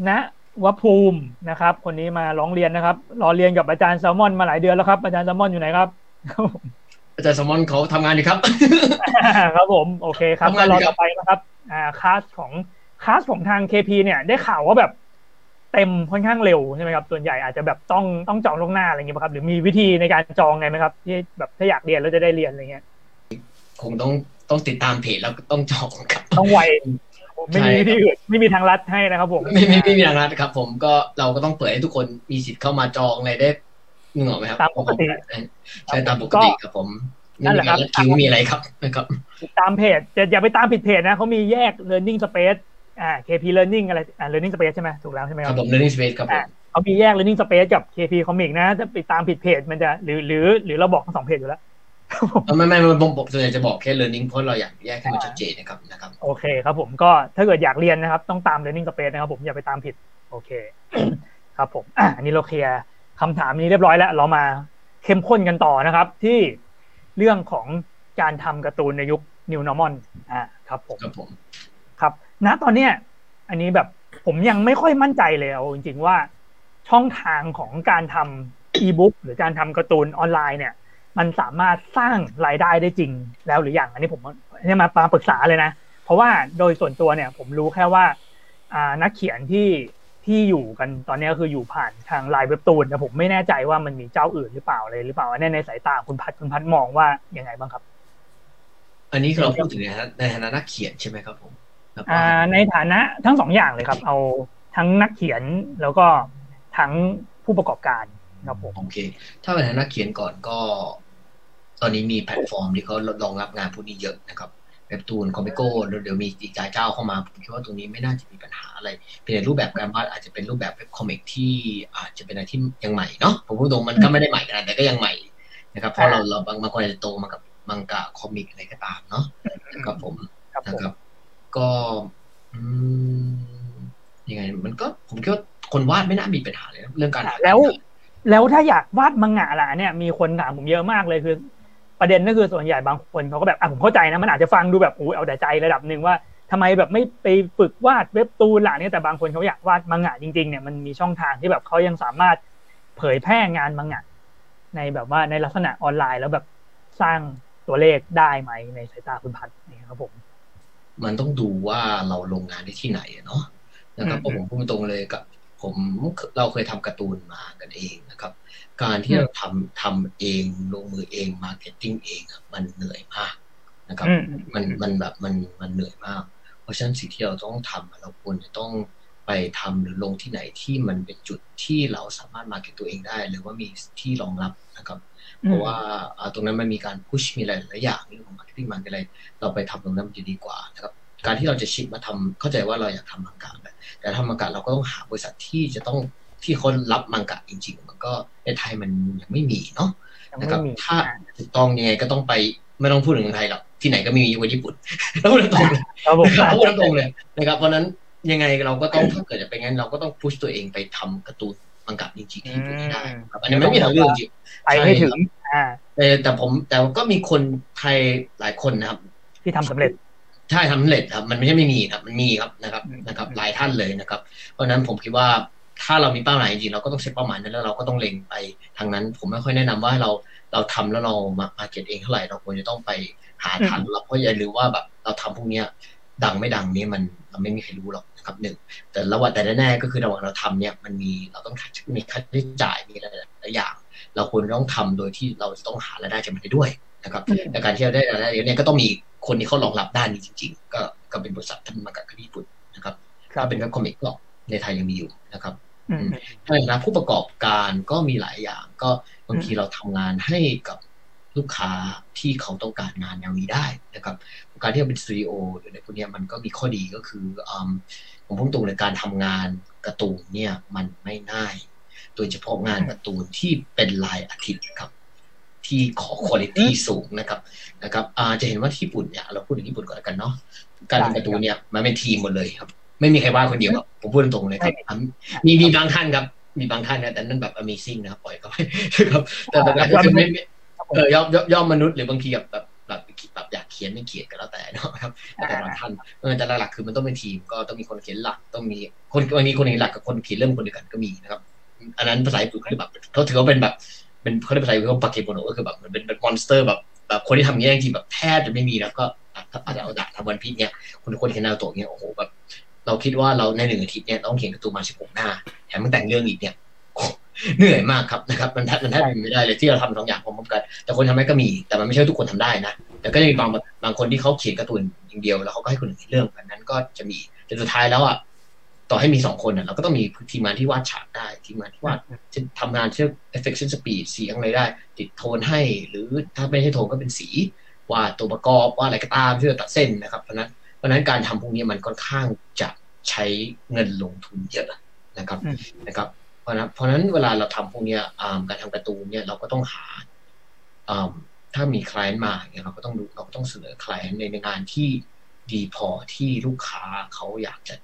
ณ วภูมินะครับ คนนี้มาร้องเรียนนะครับรอเรียนกับอาจารย์แซลมอนมาหลายเดือนแล้วครับ อาจารย์แซลมอนอยู่ไหนครับ อาจารย์สมอนเขาทำงานอยู่ครับ ครับผม โอเคครับทำก็งานรดีอครับต่อไปนะครับ อ่าคลาสของคลาสของทาง KP เนี่ย ได้ข่าวว่าแบบเต็มค่อนข้างเร็วใช่ไหมครับ ส่วนใหญ่อาจจะแบบต้องต้องจองล่วงหน้าอะไรอย่างเงี้ยป่ะครับ หรือมีวิธีในการจองไงไหมครับ ที่แบบถ้าอยากเรียนแล้วจะได้เรียนอะไรเงี้ย คงต้องต้องติดตามเพจแล้วก็ต้องจองครับ ต้องไว ไม่มีใช่วิธีอื่นไม่มีทางลัดให้นะครับผม ไม่ไม่ไม่มีทางลัดครับ ผมก็เราก็ต้องเปิดให้ทุกคนมีสิทธิ์เข้ามาจองอะไรได้นึกออกไหมครับตามปกติใช่ตามปกติครับผมนั่นแหละครับไม่มีกาคิวมีอะไรครับนะครับ ตามเพจจะอย่าไปตามผิดเพจนะเขามีแยก learning space อ่า KP learning อะไรอ่า learning space ใช่ไหมถูกแล้วใช่ไหมคครัรับบผม learning space ครับผมเขามีแยก learning space กับ KP comic นะถ้าไปตามผิดเพจมันจะหรือหรือหรือเราบอกทั้งสองเพจอยู่แล้ว ไม่ไม่ไม่ผมผมส่วนใหญ่จะบอกแค่ learning เพราะเราอยากแยกให้มันชัดเจนนะครับนะครับโอเคครับผมก็ถ้าเกิดอยากเรียนนะครับ ต้องตาม learning space นะครับผมอย่าไปตามผิด โอเค ครับผมอะอันนี้เราเคลียร์คำถามนี้เรียบร้อยแล้ว เรามาเข้มข้นกันต่อนะครับ ที่เรื่องของการทำการ์ตูนในยุค New Normal อ่าครับผมครับผมครับณตอนเนี้ยอันนี้แบบผมยังไม่ค่อยมั่นใจเลยเอาจริงๆว่าช่องทางของการทำอีบุ๊กหรือการทำการ์ตูนออนไลน์เนี่ย มันสามารถสร้างรายได้ได้จริงแล้วหรือยังอันนี้ผมเนี่ยมามาปรึกษาเลยนะ เพราะว่าโดยส่วนตัวเนี่ย ผมรู้แค่ว่าอ่านักเขียนที่ที่อยู่กันตอนนี้ก็คืออยู่ผ่านทางไลน์เว็บตูนแต่ผมไม่แน่ใจว่ามันมีเจ้าอื่นหรือเปล่าเลยหรือเปล่าอันนี้ในสายตาคุณพัดคุณพัดมองว่ายังไงบ้างครับ อันนี้คือเราพูดถึงในฐานะในฐานะนักเขียนใช่ไหมครับผมครับอ่าในฐานะทั้งสองอย่างเลยครับ เอาทั้งนักเขียนแล้วก็ทั้งผู้ประกอบการ ครับผมโอเค ถ้าเป็นฐานะนักเขียนก่อนก็ ตอนนี้มีแพลตฟอร์มที่เขารองรับงานพวกนี้เยอะนะครับเว็บตูนคอมิโก้แล้วเดี๋ยวมีอีกหลายเจ้าเข้ามาผมคิดว่าตรงนี้ไม่น่าจะมีปัญหาอะไรเป็นในรูปแบบการวาดอาจจะเป็นรูปแบบ web comic ที่อาจจะเป็นอะไรที่ยังใหม่เนาะผมพูดตรงมันก็ไม่ได้ใหม่ขนาดแต่ก็ยังใหม่นะครับเพราะเราเราบางบางคนอาจจะโตมากับมังกะ comic อะไรก็ตามเนาะนะครับผมครับผนะมครับ ก็อืมยังไงมันก็ผมคิดว่าคนวาดไม่น่ามีปัญหาเลยนะเรื่องการหาแล้ว แล้วถ้าอยากวาดมังงะล่ะเนี่ยมีคนถามผมเยอะมากเลยคือ ประเด็นก็คือส่วนใหญ่บางคนเขาก็แบบอะผมเข้าใจนะมันอาจจะฟังดูแบบอู้เอาแต่ใจระดับหนึ่งว่าทำไมแบบไม่ไปฝึกวาดเว็บตูนล่ะเนี่ยแต่บางคนเขาอยากวาดมังงะจริงๆเนี่ยมันมีช่องทางที่แบบเขายังสามารถเผยแพร่งานมังงะในแบบว่าในลักษณะออนไลน์แล้วแบบสร้างตัวเลขได้ไหมในสายตาคุณพัฒน์นี่ครับผม มันต้องดูว่าเราลงงานได้ที่ไหนเนาะนะครับเพราะผมพูดตรงเลยกับ ผมเราเคยทำการ์ตูนมากันเองนะครับ การที่เราทำทำเองลงมือเอง marketing เองอะมันเหนื่อยมากนะครับอืมมันมันแบบมันมันเหนื่อยมาก เพราะฉะนั้นสิ่งที่เราต้องทำอะเราควรจะต้องไปทำหรือลงที่ไหนที่มันเป็นจุดที่เราสามารถ market ตัวเองได้ หรือว่ามีที่รองรับนะครับ เพราะว่าอ่าตรงนั้นมันมีการ push มีหลายๆอย่างเรื่องของ marketing มันอะไรเราไปทำตรงนั้นมันจะดีกว่านะครับ การที่เราจะ shift มาทำเข้าใจว่าเราอยากทำมังกะแหละแต่ทำมังกะเราก็ต้องหาบริษัทที่จะต้องที่เขารับมังกะจริง ๆ มันก็ในไทยมันยังไม่มีเนาะยังนะไม่ครับมีถ้าถูกต้องยังไงก็ต้องไปไม่ต้องพูดถึงเมืองไทยหรอกที่ไหนก็ไม่มีกว่าญี่ปุ่นแล้วพูดตรงๆเลยครับผมนะครับพูดตรงๆเลยนะครับเพราะฉะนั้นยังไงเราก็ต้องถ้าเกิดจะเป็นงั้นเราก็ต้อง push ตัวเองไปทำการ์ตูนมังกะจริงๆที่ญี่ปุ่นให้ได้ครับอันนี้ไม่มีทางเลือกจริงไปให้ถึงอ่าแต่แต่ผมแต่ก็มีคนไทยหลายคนนะครับ ที่ทำสำเร็จ ใช่ทำสำเร็จครับ มันไม่ใช่ไม่มีครับ มันมีครับนะครับอืมนะครับหลายท่านเลยนะครับ เพราะฉะนั้นผมคิดว่าถ้าเรามีเป้าหมายจริงๆเราก็ต้องเซตเป้าหมายนั้นแล้วเราก็ต้องเล็งไปทางนั้น ผมไม่ค่อยแนะนำว่าเราเราทำแล้วเรามามาเก็ตเองเท่าไหร่เราควรจะต้องไปหาทางรับเพราะอย่าลืมว่าแบบเราทำพวกเนี้ยดังไม่ดังนี่มันเราไม่มีใครรู้หรอกนะครับหนึ่งแต่ระหว่างแต่แน่ๆก็คือระหว่างเราทำเนี่ยมันมีเราต้องมีค่าใช้จ่ายมีหลายๆอย่าง เราควรต้องทำโดยที่เราจะต้องหารายได้จากมันได้ด้วยนะครับอืมแต่การที่เราได้รายได้เยอะเนี่ยก็ต้องมี คนที่เขารองรับด้านนี้จริง ๆ ก็ก็เป็นบริษัททำมากับญี่ปุ่นนะครับครับถ้าเป็นเว็บคอมิกก็ในไทยยังมีอยู่นะครับอืมถ้าในฐานะผู้ประกอบการก็มีหลายอย่าง ก็บางทีเราทำงานให้กับลูกค้าที่เขาต้องการงานแนวนี้ได้นะครับ การที่เราเป็นสตูดิโอหรืออะไรพวกเนี้ยมันก็มีข้อดีก็คืออืมผมพูดตรงในการทำงานการ์ตูนเนี่ยมันไม่ง่าย โดยเฉพาะงานการ์ตูนที่เป็นรายอาทิตย์ครับ ที่ขอคุณภาพสูงนะครับนะครับอาจะเห็นว่าที่ญี่ปุ่นเนี่ยเราพูดถึงญี่ปุ่นก่อนแล้วกันเนาะการทำการ์ตูนเนี่ยมันเป็นทีมหมดเลยครับ ไม่มีใครว่าคนเดียวครับผมพูดตรงๆเลยครับอะมีมีบางท่านครับ มีบางท่านนะแต่นั่นแบบ amazing นะครับปล่อยเขาไปครับ แต่แต่แต่คือไม่ไม่เออย่อมย่อมย่อมมนุษย์หรือบางทีแบบแบบแบบแบบอยากเขียนไม่เขียนก็แล้วแต่เนาะครับแต่บางท่านเออแต่หลักๆคือมันต้องเป็นทีมก็ต้องมีคนเขียนหลักต้องมีคนบางทีคนเขียนหลักกับคนเขียนเริ่มคนเดียวกันก็มีนะครับ อันนั้นภาษาญี่ปุ่นเขาเรียกแบบเขาถือว่าเป็นแบบ เป็นเขาเรียกภาษาญี่ปุ่นว่าบาเกะโมโนะก็คือแบบมันเป็นเป็น monster แบบแบบคนที่ทำอย่างนี้จริงๆแบบแทบจะไม่มีแล้วก็อาจารย์โอดะทำวันพีซเนี่ยคนคนเขียนนารูโตะเนี่ยโอ้โหแบบเราคิดว่าเราในหนึ่งอาทิตย์เนี่ยต้องเขียนการ์ตูนมาสิบหกหน้าแถมมันแต่งเรื่องอีกเนี่ยเหนื่อยมากครับนะครับมันแทบมันแทบเป็นไม่ได้เลยที่เราทำสองอย่างพร้อมกัน แต่คนทำได้ก็มี แต่มันไม่ใช่ทุกคนทำได้นะแต่ก็จะมีบางบางคนที่เขาเขียนการ์ตูนอย่างเดียว แล้วเขาก็ให้คนอื่นเขียนเรื่องแบบนั้นก็จะมีแต่สุดท้ายแล้วอะ ต่อให้มีสองคนอะเราก็ต้องมีทีมงานที่วาดฉากได้ ทีมงานที่วาดจะทำงานเชื่อ effection speed เสียงอะไรได้ ติดโทนให้ หรือถ้าไม่ใช่โทนก็เป็นสีวาดตัวประกอบวาดอะไรก็ตามที่จะตัดเส้นนะครับเพราะนั้นเพราะนั้นการทำพวกนี้มันค่อนข้างจะใช้เงินลงทุนเยอะนะครับนะครับ เพราะนั้นเพราะนั้นเวลาเราทำพวกนี้การทำการ์ตูนเนี่ยเราก็ต้องหาถ้ามี client มาเนี่ยเราก็ต้องดูเราก็ต้องเสนอ client ในงานที่ดีพอที่ลูกค้าเขาอยากจะ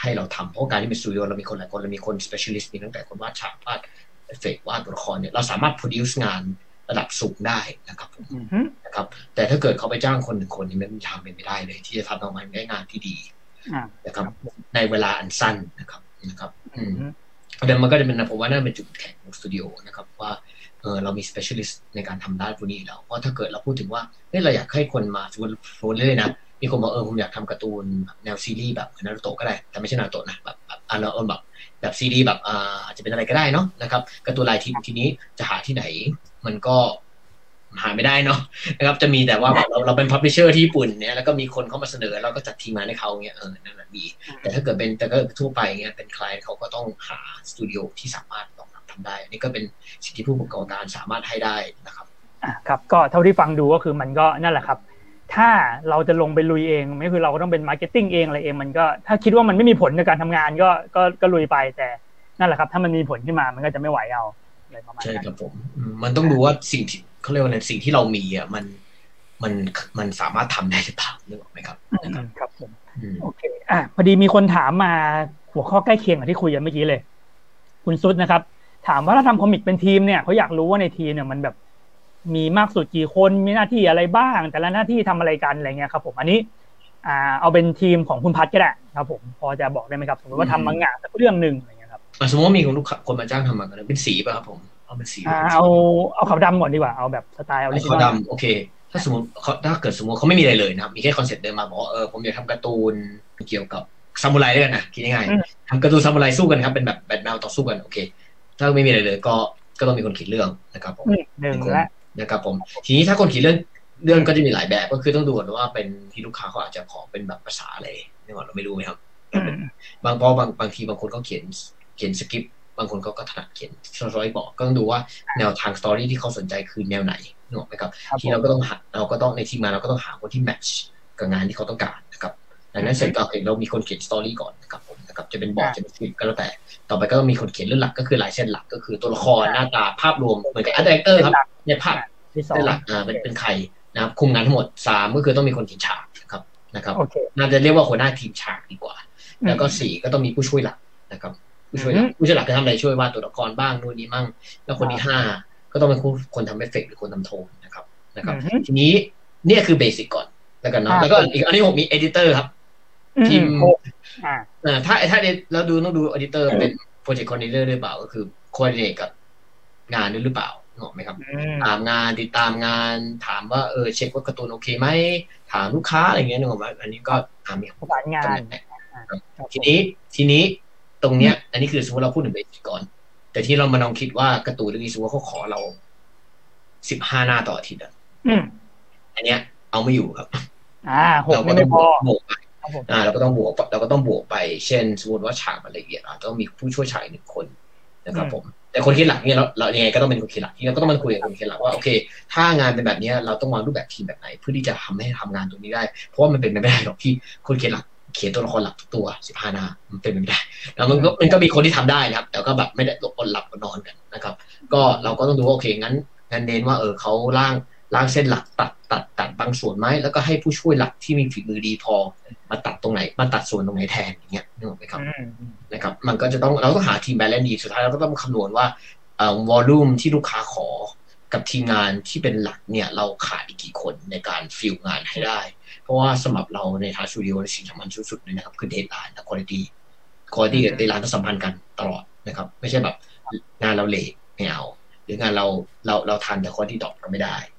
ให้เราทำเพราะการที่เป็นสตูดิโอเรามีคนหลายคนเรามีคน specialist มีตั้งแต่คนวาดฉากวาดเอฟเฟกวาดตัวละครเนี่ยเราสามารถ produce งานระดับสูงได้นะครับนะครับ แต่ถ้าเกิดเขาไปจ้างคนหนึ่งคนนี่มันทำเป็นไม่ได้เลย ที่จะทำออกมาได้งานที่ดีนะครับ ในเวลาอันสั้นนะครับนะครับอืมเดี๋ยวมันก็จะเป็นผมว่าน่าเป็นจุดแข็งของสตูดิโอนะครับว่าเออเรามี specialist ในการทำด้านพวกนี้แล้วเพราะถ้าเกิดเราพูดถึงว่าเฮ้ยเราอยากให้คนมาสมมติโฟนเลยนะ มีคนบอกเออผมอยากทำการ์ตูนแนวซีรีส์แบบนารูโตะก็ได้ แต่ไม่ใช่นารูโตะนะแบบแบบอันนั้นแบบแบบซีรีส์แบบอ่าอาจจะเป็นอะไรก็ได้เนาะนะครับการ์ตูนลายทีทีนี้จะหาที่ไหน มันก็หาไม่ได้เนาะนะครับจะมีแต่ว่าเราเราเป็น publisher ที่ญี่ปุ่นเนี่ยแล้วก็มีคนเข้ามาเสนอเราก็จัดทีมงานให้เขาเนี่ยเออนั่นแหละมีแต่ถ้าเกิดเป็นแต่ก็ทั่วไปเนี่ยเป็น client เขาก็ต้องหาสตูดิโอที่สามารถรองรับทำได้ นี่ก็เป็นสิ่งที่ผู้ประกอบการสามารถให้ได้นะครับอ่าครับก็เท่าที่ฟังดูก็คือมันก็นั่นแหละครับ ถ้าเราจะลงไปลุยเองไม่คือเราก็ต้องเป็น marketing เองอะไรเองมันก็ถ้าคิดว่ามันไม่มีผลในการทำงานก็ก็ก็ลุยไปแต่นั่นแหละครับ ถ้ามันมีผลขึ้นมามันก็จะไม่ไหวเอาอะไรประมาณใช่ครับผมมันต้องดูว่าสิ่งที่เขาเรียกว่าในสิ่งที่เรามีอะมันมันมันสามารถทำได้หรือเปล่านึกออกไหมครับครับผมโอเคอะพอดีมีคนถามมาหัวข้อใกล้เคียงกับที่คุยกันเมื่อกี้เลย คุณซุดนะครับ ถามว่าถ้าทำคอมิกเป็นทีมเนี่ยเขาอยากรู้ว่าในทีมเนี่ยมันแบบ มีมากสุดกี่คนมีหน้าที่อะไรบ้าง แต่ละหน้าที่ทำอะไรกันอะไรเงี้ยครับผมอันนี้อ่าเอาเป็นทีมของคุณพัดก็ได้ครับผมพอจะบอกได้ไหมครับสมมติว่าทำมังงะสักเรื่องหนึ่งอะไรเงี้ยครับสมมติว่ามีคนลูกค้ามาจ้างทำมันเป็นสีป่ะครับผมเอาเป็นสีเอาเอาขาวดำก่อนดีกว่าเอาแบบสไตล์เอาขาวดำโอเค ถ้าสมมติถ้าเกิดสมมติเขาไม่มีอะไรเลยนะครับมีแค่คอนเซ็ปต์เดินมาบอกเออผมอยากทำการ์ตูนเกี่ยวกับซามูไรด้วยกันนะคิดง่ายๆทำการ์ตูนซามูไรสู้กันครับเป็นแบบ battle แนวต่อสู้กันโอเค ถ้าไม่มีอะไรเลยก็ก็ต้องมีคนเขียนเรื่องนะครับผมหนึ่งและ นะครับผมทีนี้ถ้าคนเขียนเรื่องเรื่องก็จะมีหลายแบบก็คือต้องดูก่อนว่าเป็นที่ลูกค้าเขาอาจจะขอเป็นแบบภาษาอะไรนี่ว่าเราไม่รู้ไหมครับบางพอบางบางทีบางคนเขาเขียนเขียนสคริปต์บางคนเขาก็ถนัดเขียน storyboard ก็ต้องดูว่าแนวทาง story ที่เขาสนใจคือแนวไหนนึกออกไหมครับ ทีเราก็ต้องหาเราก็ต้องในทีมงานเราก็ต้องหาคนที่ match กับงานที่เขาต้องการนะครับดังนั้นเสร็จก็เห็นเรามีคนเขียน story ก่อนนะครับผมนะครับจะเป็นบอร์ดจะเป็นสคริปต์ก็แล้วแต่ ต่อไปก็ต้องมีคนเขียนเรื่องหลักก็คือลายเส้นหลักก็คือตัวละครหน้าตาภาพรวมเหมือนกับ art director ครับ ในภาพเป็นหลักอ่าเป็นเป็นใครนะครับ คุมงานทั้งหมดสามก็คือต้องมีคนเขียนฉากนะครับนะครับน่าจะเรียกว่าหัวหน้าทีมฉากดีกว่า แล้วก็สี่ก็ต้องมีผู้ช่วยหลักนะครับ ผู้ช่วยหลักผู้ช่วยหลักจะทำอะไรช่วยวาดตัวละครบ้างนู่นนี่มั่ง แล้วคนที่ห้าก็ต้องเป็นคนทำเอฟเฟกต์หรือคนทำโทนนะครับนะครับ ทีนี้เนี่ยคือ basic ก่อนแล้วกันเนาะแล้วก็อีกอันนี้ผมมี editor ครับทีมอ่าถ้าถ้าเราดูต้องดู editor เป็นproject coordinator หรือเปล่าก็คือ coordinate กับงานด้วยหรือเปล่า นึกออกไหมครับถามงานติดตามงาน ถามว่าเออเช็คว่าการ์ตูนโอเคไหมถามลูกค้าอะไรเงี้ยนึกออกไหมอันนี้ก็ถามมีประสานงานทีนี้ทีนี้ตรงเนี้ย อันนี้คือสมมติเราพูดถึง basic ก่อน แต่ที่เรามาลองคิดว่าการ์ตูนเรื่องนี้สมมติเขาขอเราสิบห้าหน้าต่ออาทิตย์อะอันเนี้ย เอาไม่อยู่ครับอ่าหกไม่พอบวกไปอ่าเราก็ต้องบวกเราก็ต้องบวกไป เช่น สมมติว่าฉากมันละเอียดอาจต้องมีผู้ช่วยฉายหนึ่งคนนะครับผม แต่คนเขียนหลักเนี่ยเราเรายังไงก็ต้องเป็นคนเขียนหลักที่เราก็ต้องมาคุยกับคนเขียนหลักว่าโอเค ถ้างานเป็นแบบเนี้ยเราต้องวางรูปแบบทีมแบบไหน เพื่อที่จะทำให้ทำงานตรงนี้ได้ เพราะว่ามันเป็นไปไม่ได้หรอกที่คนเขียนหลักเขียนตัวละครหลักทุกตัวสิบห้าหน้ามันเป็นไปไม่ได้แล้วมันก็มันก็มีคนที่ทำได้นะครับ แต่ก็แบบไม่ได้หลบอดหลับอดนอนกันนะครับ ก็เราก็ต้องดูว่าโอเคงั้นงั้นเน้นว่าเออเขาล่าง ร่างเส้นหลักตัดตัดตัดบางส่วนไหมแล้วก็ให้ผู้ช่วยหลักที่มีฝีมือดีพอ มาตัดตรงไหน มาตัดส่วนตรงไหนแทนอย่างเงี้ยนึกออกไหมครับอืมนะครับ มันก็จะต้องเราต้องหาทีม balance ดีสุดท้ายเราก็ต้องคำนวณว่าเอ่อ volume ที่ลูกค้าขอกับทีมงานที่เป็นหลักเนี่ยเราขาดอีกกี่คนในการ fill งานให้ได้ เพราะว่าสำหรับเราในทางสตูดิโอสิ่งสำคัญสุดๆเลยนะครับ คือ deadline และคุณภาพคุณภาพกับ deadline ต้องสัมพันธ์กันตลอดนะครับ ไม่ใช่แบบงานเรา late ไม่เอาหรืองานเราเราเราทันแต่คุณภาพดอกก็ไม่ได้นะครับ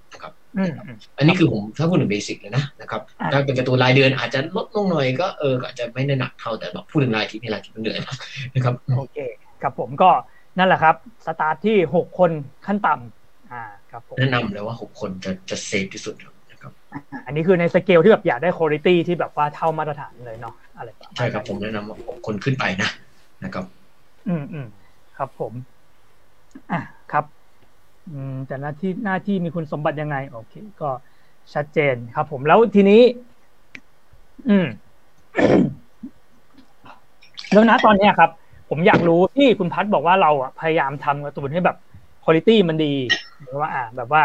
อืมอืมอันนี้คือผมถ้าพูดถึง basic เลยนะนะครับอ่าถ้าเป็นการ์ตูนรายเดือนอาจจะลดลงหน่อยก็เออก็อาจจะไม่ได้หนักเท่าแต่แบบพูดถึงรายอาทิตย์นี่รายอาทิตย์มันเหนื่อยมากนะครับโอเคครับผมก็นั่นแหละครับ สตาร์ทที่หกคนขั้นต่ำอ่าครับผมแนะนำเลยว่าหกคนจะจะ safe ที่สุดนะครับอ่าอันนี้คือในสเกลที่แบบอยากได้คุณภาพที่แบบว่าเท่ามาตรฐานเลยเนาะอะไรประมาณใช่ครับผมแนะนำว่าหกคนขึ้นไปนะนะครับ อืมอืมครับผมอะครับอืม แต่หน้าที่หน้าที่มีคุณสมบัติยังไง โอเค ก็ชัดเจนครับ ผมแล้วทีนี้ อืมแล้วนะตอนเนี้ยครับ ผมอยากรู้ที่คุณพัฒน์บอกว่าเราอะพยายามทำการ์ตูนให้แบบคุณภาพมันดีหรือว่า อ่า แบบว่า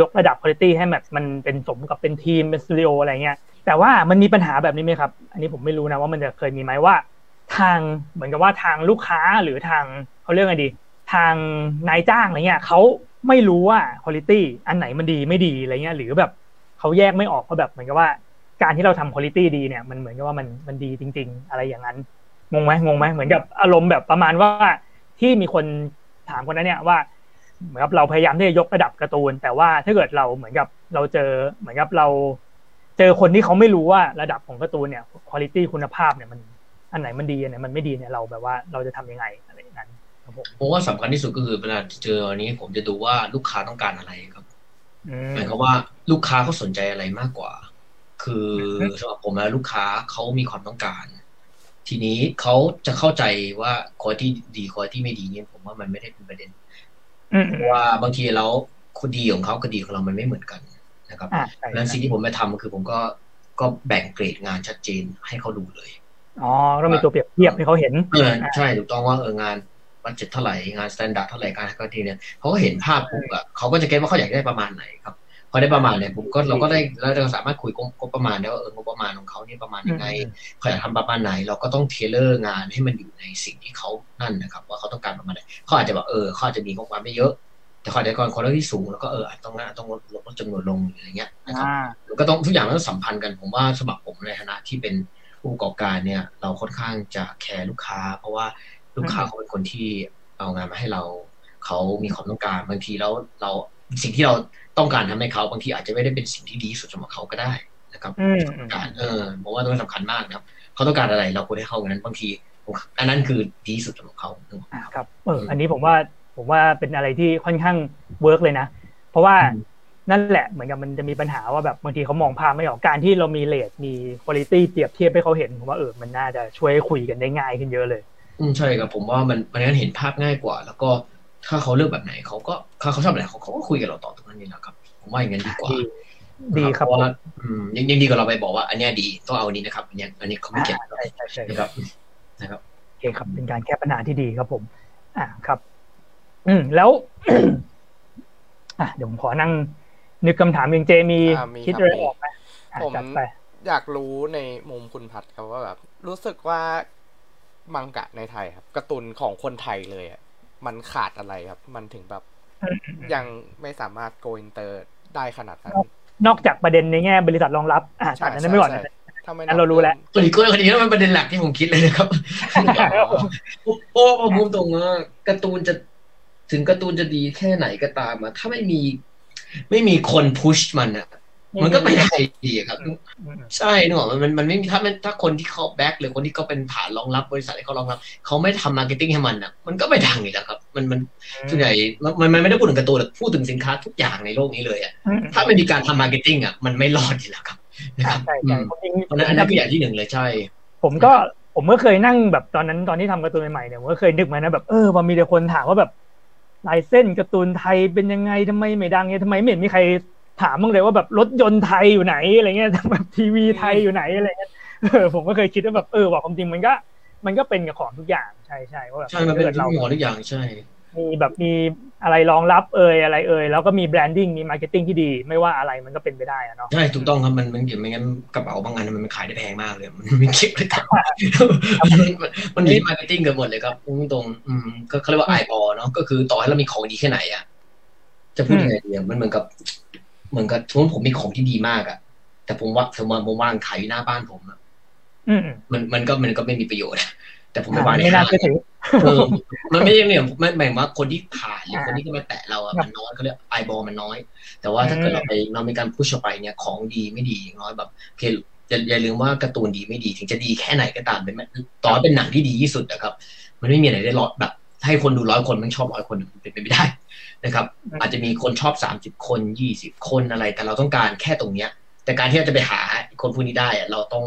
ยกระดับคุณภาพให้แบบมันเป็นสมกับเป็นทีมเป็นสตูดิโออะไรเงี้ย แต่ว่ามันมีปัญหาแบบนี้ไหมครับ อันนี้ผมไม่รู้นะว่ามันจะเคยมีไหมว่า ทางเหมือนกับว่าทางลูกค้าหรือทางเขาเรียกไงดี ทางนายจ้างอะไรเงี้ยเขา ไม่รู้ว่าคุณภาพอันไหนมันดีไม่ดีอะไรเงี้ย หรือแบบเขาแยกไม่ออกว่าะแบบเหมือนกับว่าการที่เราทำคุณภาพดีเนี่ยมันเหมือนกับว่ามันมันดีจริง ๆ อะไรอย่างนั้นงงไหมงงไหมเหมือนกับอารมณ์แบบประมาณว่าที่มีคนถามคนนั้นเนี่ยว่าเหมือนกับเราพยายามที่จะยกระดับการ์ตูน แต่ว่าถ้าเกิดเราเหมือนกับเราเจอเหมือนกับเรา เจอคนที่เขาไม่รู้ว่าระดับของการ์ตูนเนี่ยคุณภาพคุณภาพเนี่ยมันอันไหนมันดีอันไหนมันไม่ดีเนี่ยเราแบบว่าเราจะทำยังไงอะไรอย่างนั้น ผมผมว่าสำคัญที่สุดก็คือเวลาเจออันนี้ ผมจะดูว่าลูกค้าต้องการอะไรครับอืมหมายความว่าลูกค้าเขาสนใจอะไรมากกว่า คือสำหรับผมแล้วลูกค้าเขามีความต้องการ ทีนี้เขาจะเข้าใจว่าคอที่ดีคอที่ไม่ดีเนี่ยผมว่ามันไม่ได้เป็นประเด็นอืมเพราะว่าบางทีแล้วคนดีของเขากับดีของเรามันไม่เหมือนกันนะครับอ่าใช่ดังนั้นสิ่งที่ผมไปทำคือผมก็ก็แบ่งเกรดงานชัดเจนให้เขาดูเลย อ๋อต้องมีตัวเปรียบเทียบให้เขาเห็นเออใช่ถูกต้องว่าเอองาน budget เท่าไหร่งาน standard เท่าไหร่การก็ทีเนี่ยเขาก็เห็นภาพปุ๊บอะเขาก็จะ get ว่าเขาอยากได้ประมาณไหนครับพอได้ประมาณเนี่ยผมก็เราก็ได้แล้วเราสามารถคุยงบประมาณได้ว่าเอองบประมาณของเขานี่ประมาณยังไงอืมเขาอยากทำประมาณไหน เราก็ต้อง tailor งานให้มันอยู่ในสิ่งที่เขานั่นนะครับ ว่าเขาต้องการประมาณไหนเขาอาจจะแบบเออเขาอาจจะมีงบประมาณไม่เยอะ แต่เขาอาจจะก่อนคนที่สูงแล้วก็เอออาจต้องต้องลดลดจำนวนลงอะไรเงี้ยนะครับอ่ามันก็ต้องทุกอย่างมันต้องสัมพันธ์กันผมว่าสำหรับผมในฐานะที่เป็นผู้ประกอบการเนี่ย เราค่อนข้างจะแคร์ลูกค้า เพราะว่า ลูกค้าอืมเขาเป็นคนที่เอางานมาให้เรา เขามีความต้องการบางทีแล้วเราสิ่งที่เราต้องการทำให้เขาบางทีอาจจะไม่ได้เป็นสิ่งที่ดีที่สุดสำหรับเขาก็ได้นะครับอืมต้องการเออผมว่าตรงนี้สำคัญมากนะครับ เขาต้องการอะไรเราควรให้เขาอย่างนั้นบางทีผมอันนั้นคือดีที่สุดสำหรับเขาอ่าครับเอออันนี้ผมว่าผมว่าเป็นอะไรที่ค่อนข้าง work เลยนะ เพราะว่าอืมนั่นแหละเหมือนกับมันจะมีปัญหาว่าแบบบางทีเขามองภาพไม่ออกการที่เรามี rate มีคุณภาพเปรียบเทียบให้เขาเห็นผมว่าเออมันน่าจะช่วยให้คุยกันได้ง่ายขึ้นเยอะเลยอืม ใช่ครับผมว่ามันมันนั้นเห็นภาพง่ายกว่า แล้วก็ถ้าเขาเลือกแบบไหนเขาก็ถ้าเขาชอบแบบไหนเขาเขาก็คุยกับเราต่อตรงนั้นนี่แหละครับ ผมว่าอย่างนั้นดีกว่าดีดีครับเพาะว่าอืมยังยังดีกว่าเราไปบอกว่า อันเนี้ยดีต้องเอาอันนี้นะครับอันเนี้ยอันนี้เขาไม่เก็บใช่ใช่ใช่นะครับนะครับโอเคครับเป็นการแก้ปัญหาที่ดีครับผม อ่าครับ อืมแล้ว อะเดี๋ยวผมขอนั่ง นึกคำถามยังเจมีอ่ามีคิดครับอะไรมีออกไหมอะผมจัดไปอยากรู้ในมุมคุณพัดครับว่าแบบ รู้สึกว่า มังกะในไทยครับการ์ตูนของคนไทยเลยอะมันขาดอะไรครับ มันถึงแบบอืมยังไม่สามารถ go inter ได้ขนาดนั้น นอกจากประเด็นในแง่บริษัทรองรับ อ่าตัดนั้นไม่ก่อนนะถ้าไม่อันเรารู้แล้วส่วนอีกคนคนนี้มันประเด็นหลักที่ผมคิดเลยนะครับโอ้ผมพูดตรงว่าการ์ตูนจะถึงการ์ตูนจะดีแค่ไหนก็ตามอะถ้าไม่มี ไม่มีคน push มันอะ มันก็ไม่ได้ดีอะครับอืมใช่นึกออกไหมมันมันไม่มีถ้ามันถ้าคนที่เขา back หรือคนที่เขาเป็นฐานรองรับบริษัทที่เขารองรับเขาไม่ทำ marketing ให้มันอะ มันก็ไม่ดังอีกแล้วครับ มันมันส่วนใหญ่มันมันไม่ได้พูดถึงการ์ตูนหรอกพูดถึงสินค้าทุกอย่างในโลกนี้เลยอะอืมถ้าไม่มีการทำ marketing อะมันไม่รอดอยู่แล้วครับนะครับใช่อืใช่มผมจริงเพราะฉะนั้นอันนั้นคืออย่างที่หนึ่งเลยใช่ ผมก็ผมก็เคยนั่งแบบตอนนั้นตอนที่ทำการ์ตูนใหม่ๆเนี่ยผมก็เคยนึกมานะแบบเออพอมีแต่คนถามว่าแบบลายเส้นการ์ตูนไทยเป็นยังไงทำไมไม่ดังเนี่ยทำไมไม่เห็นมีใคร ถามบ้างเลยว่าแบบรถยนต์ไทยอยู่ไหนอะไรเงี้ยแบบทีวีไทยอยู่ไหนอะไรเงี้ยเออผมก็เคยคิดว่าแบบเออว่าความจริงมันก็ มันก็เป็นกับของทุกอย่างใช่ใช่ว่าแบบใช่มันเป็นกิดเราเราหมอทุกอย่างใช่มีแบบมีอะไรรองรับเอ่ยอะไรเอ่ยแล้วก็มีแบรนดิ้งมีมาร์เก็ตติ้งที่ดี ไม่ว่าอะไรมันก็เป็นไปได้อะเนาะใช่ถูกต้องครับมันมันเกี่ยวไม่งั้นกระเป๋าบางอันมันขายได้แพงมากเลย มันไม่เก็บเลยครับมันมีมาร์เก็ตติ้งกันหมดเลยครับพูดตรงๆอืมก็เขาเรียกว่าไอบอเนาะก็คือต่อให้เรามีของดีแค่ไหนอะจะพูดยังไงดีอะมันเหมือนกับ เหมือนกับสมมติผมมีของที่ดีมากอะแต่ผมว่าสมมติผมวางขายอยู่หน้าบ้านผมอะอืมมันมันก็มันก็ไม่มีประโยชน์ แต่ผมไปอ่าวางในไม่ห้าน่างเชื่อถือเออมันไม่ใช่เนี่ยมันหมายถึงว่าคนที่ผ่านหรืออ่าคนที่จะมาแตะเราอะครับมันน้อยเขาเรียกไอบอลมันน้อย แต่ว่าถ้าเกิดอืมเราไปเรามีการพุชออกไปเนี่ยของดีไม่ดีอย่างน้อยแบบโอเคอย่าอย่าลืมว่าการ์ตูนดีไม่ดี ถึงจะดีแค่ไหนก็ตามเป็นต่อให้เป็นหนังที่ดีที่สุดนะครับ มันไม่มีอะไรได้ร้อยแบบ ให้คนดูร้อยคนมันชอบร้อยคนมันเป็นไปไม่ได้นะครับ อาจจะมีคนชอบสามสิบคนยี่สิบคนอะไร แต่เราต้องการแค่ตรงเนี้ย แต่การที่เราจะไปหาคนพวกนี้ได้อะเราต้อง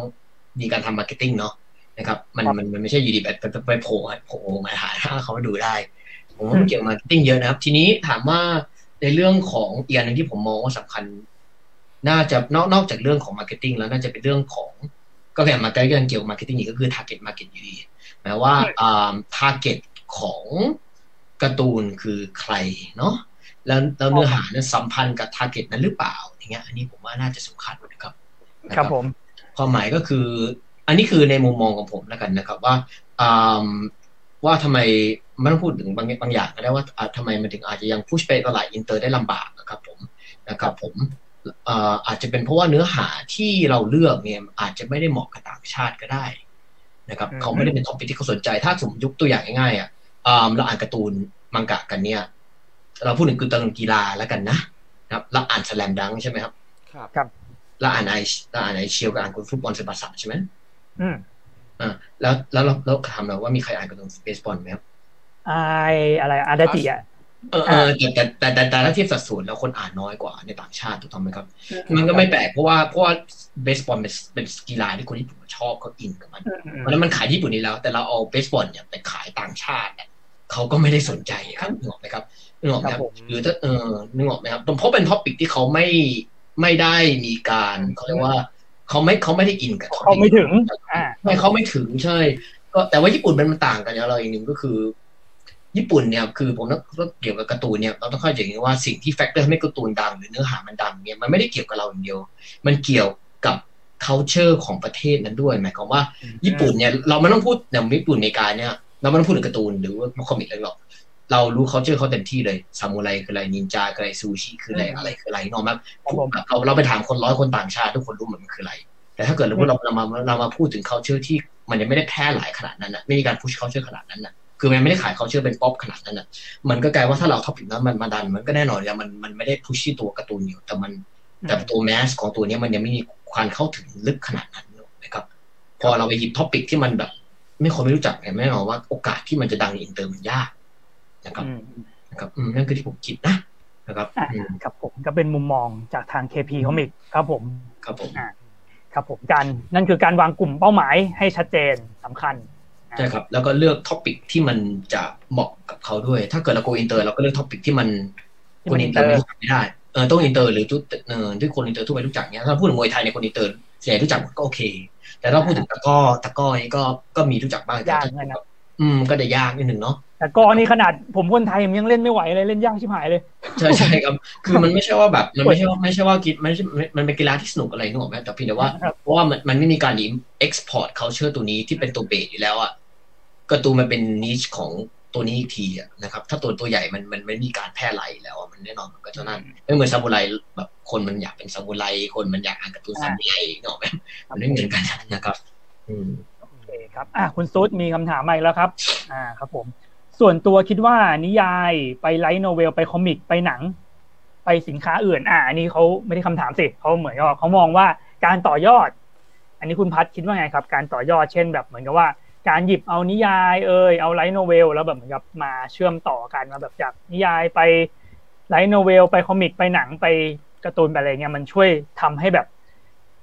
มีการทำ marketing เนาะนะครับ มันมันมันไม่ใช่อยู่ดีแบบไปไปโผล่โผล่มาหาเขามาดูได้ ผมว่ามันเกี่ยวกับ marketing เยอะนะครับ ทีนี้ถามว่าในเรื่องของอีกอันหนึ่งที่ผมมองว่าสำคัญ น่าจะนอกนอกจากเรื่องของ marketing แล้วน่าจะเป็นเรื่องของก็แบบมาใกล้กันเกี่ยวกับ marketing อีกก็คือ target market อยู่ดีหมายว่าอ่า target ของการ์ตูนคือใครเนาะแล้วแล้วเนื้อหานั้นสัมพันธ์กับ target นั้นหรือเปล่าอย่างเงี้ยอันนี้ผมว่าน่าจะสำคัญนะครับนะครับผมความหมายก็คือ อันนี้คือในมุมมองของผมแล้วกันนะครับ ว่าอ่าว่าทำไมไม่ต้องพูดถึงบางบางอย่างก็ได้ว่าอ่าทำไมมันถึงอาจจะยังพุชไปตลาดอินเตอร์ได้ลำบากนะครับ ผมนะครับ ผมอ่าอาจจะเป็นเพราะว่าเนื้อหาที่เราเลือกเนี่ยอาจจะไม่ได้เหมาะกับต่างชาติก็ได้นะครับอืมเขาไม่ได้เป็น topic ที่เขาสนใจ ถ้าสมมติยกตัวอย่างง่ายๆอะอ่า เราอ่านการ์ตูนมังกะกันเนี่ย เราพูดถึงการ์ตูนกีฬาแล้วกันนะนะครับ เราอ่าน Slam Dunk ใช่ไหมครับ ครับเราอ่านไอเราอ่านไอชิลด์กับอ่านคุณฟุตบอลซึบาสะใช่ไหมอืมอ่าแล้วแล้วเราเราถามเราว่ามีใครอ่านการ์ตูนเบสบอลไหมครับไออะไรอาดาจิอะเออเออแต่แต่แต่แต่แต่ถ้าเทียบสัดส่วนแล้วคนอ่านน้อยกว่าในต่างชาติถูกต้องไหมครับ มันก็ไม่แปลกเพราะว่าเพราะว่าเบสบอลเป็นเป็นกีฬาที่คนญี่ปุ่นชอบเขา in กับมันอืมอืมเพราะฉะนั้นมันขายที่ญี่ปุ่นนี้แล้ว แต่เราเอาเบสบอลเนี่ยไปขายต่างชาติเนี่ย เขาก็ไม่ได้สนใจครับนึกออกไหมครับนึกออกไหมครับหรือถ้าเออนึกออกไหมครับเพราะเป็น topic ที่เขาไม่ไม่ได้มีการเขาเรียกว่าเขาไม่เขาไม่ได้ in กับเขาไม่ถึงอ่าไม่เขาไม่ถึงใช่ ก็แต่ว่าญี่ปุ่นมันมันต่างกันอย่างเราอีกหนึ่งก็คือ ญี่ปุ่นเนี่ยคือผมต้องเกี่ยวกับการ์ตูนเนี่ยเราต้องเข้าใจอย่างนี้ว่าสิ่งที่ factor ทำให้การ์ตูนดังหรือเนื้อหามันดังเนี่ยมันไม่ได้เกี่ยวกับเราอย่างเดียว มันเกี่ยวกับ culture ของประเทศนั้นด้วยหมายความว่า ญี่ปุ่นเนี่ยเราไม่ต้องพูดอย่างญี่ปุ่นอเมริกาเนี่ย เราไม่ต้องพูดถึงการ์ตูนหรือว่า comic อะไรหรอกเรารู้ culture เขาเต็มที่เลยซามูไรคืออะไรนินจาคืออะไรซูชิคืออะไรอะไรคืออะไรนึกออกไหมครับผมแบบเราเราไปถามคนร้อยคนต่างชาติทุกคนรู้หมดมันคืออะไร แต่ถ้าเกิดเราเราเรามาเรามาพูดถึง culture ที่มันยังไม่ได้แพร่หลายขนาดนั้นนะไม่มีการ push culture ขนาดนั้นนะคือมันไม่ได้ขาย culture เป็นป๊อปขนาดนั้นนะมันก็กลายว่าถ้าเรา topic นั้นมันมาดัน มันก็แน่นอนเลยมันมันไม่ได้ push ที่ตัวการ์ตูนอยู่แต่มันแต่ตัว mass ของตัวเนี้ยมันยังไม่มีความเข้าถึงลึกขนาดนั้นนะครับ พอเราไปหยิบ topic ที่มันแบบ ไม่คนไม่รู้จักเนี่ยแน่นอนว่าโอกาสที่มันจะดังในอินเตอร์มันยากนะครับอืมนะครับอืมนั่นคือที่ผมคิดนะนะครับอ่าอืมครับผมก็เป็นมุมมองจากทาง KP Comic ครับผมครับผมครับผมการนั่นคือการวางกลุ่มเป้าหมายให้ชัดเจนสำคัญใช่ครับ แล้วก็เลือก to pic ที่มันจะเหมาะกับเขาด้วย ถ้าเกิดเราโกอินเตอร์เราก็เลือก topic ที่มันที่คนอินเตอร์อินเตอร์ไม่รู้จักไม่ได้เออต้องอินเตอร์หรือทุกเออที่คนอินเตอร์ทั่วไปรู้จักเนี้ยถ้าพูดถึงมวยไทยเนี่ยคนอินเตอร์ส่วนใหญ่รู้จักหมดก็โอเค แต่ถ้าพูดถึงตะกร้อตะกร้อนี่ก็ก็มีรู้จักบ้างแต่ยากถ้าเหมือนกันนะอืมก็จะยากนิดหนึ่งเนาะแต่ก็นี่ขนาดผมคนไทยผมยังเล่นไม่ไหวเลยเล่นยากชิบหายเลย ใช่ใช่ครับ คือมันไม่ใช่ว่าแบบมันไม่ใช่ว่าไม่ใช่ว่ากิจมันไม่ใช่มันเป็นกีฬาที่สนุกอะไรนึกออกไหมแต่เพียงแต่ว่าครับเพราะว่ามันมันไม่มีการดี export culture ตัวนี้ที่เป็นตัวเบสอยู่แล้วอะการ์ตูนมันเป็นนิชของ ตัวนี้อีกทีอะนะครับ ถ้าตัวตัวใหญ่มันมันไม่มีการแพร่หลายอยู่แล้วอะมันแน่นอนมันก็จะนั่นไม่เหมือนซามูไรแบบคนมันอยากเป็นซามูไรคนมันอยากอ่านการ์ตูนซามูไรนึกออกไหมมันไม่เหมือนกันนะครับ อืมโอเคครับอะคุณซูดมีคำถามมาอีกแล้วครับ อ่าครับ ผม ส่วนตัวคิดว่านิยายไปไลท์โนเวลไปคอมิกไปหนัง ไปสินค้าอื่น อ่าอันนี้เขาไม่ได้คำถามสิเขาเหมือนกับเขามองว่าการต่อยอด อันนี้คุณพัฒคิดว่าไงครับ การต่อยอดเช่นแบบเหมือนกับว่า การหยิบเอานิยายเอยเอาไลท์โนเวลแล้วแบบเหมือนกับมาเชื่อมต่อกันมาแบบจากนิยายไปไลท์โนเวลไปคอมิกไปหนังไปการ์ตูนไปอะไรเงี้ยมันช่วยทำให้แบบ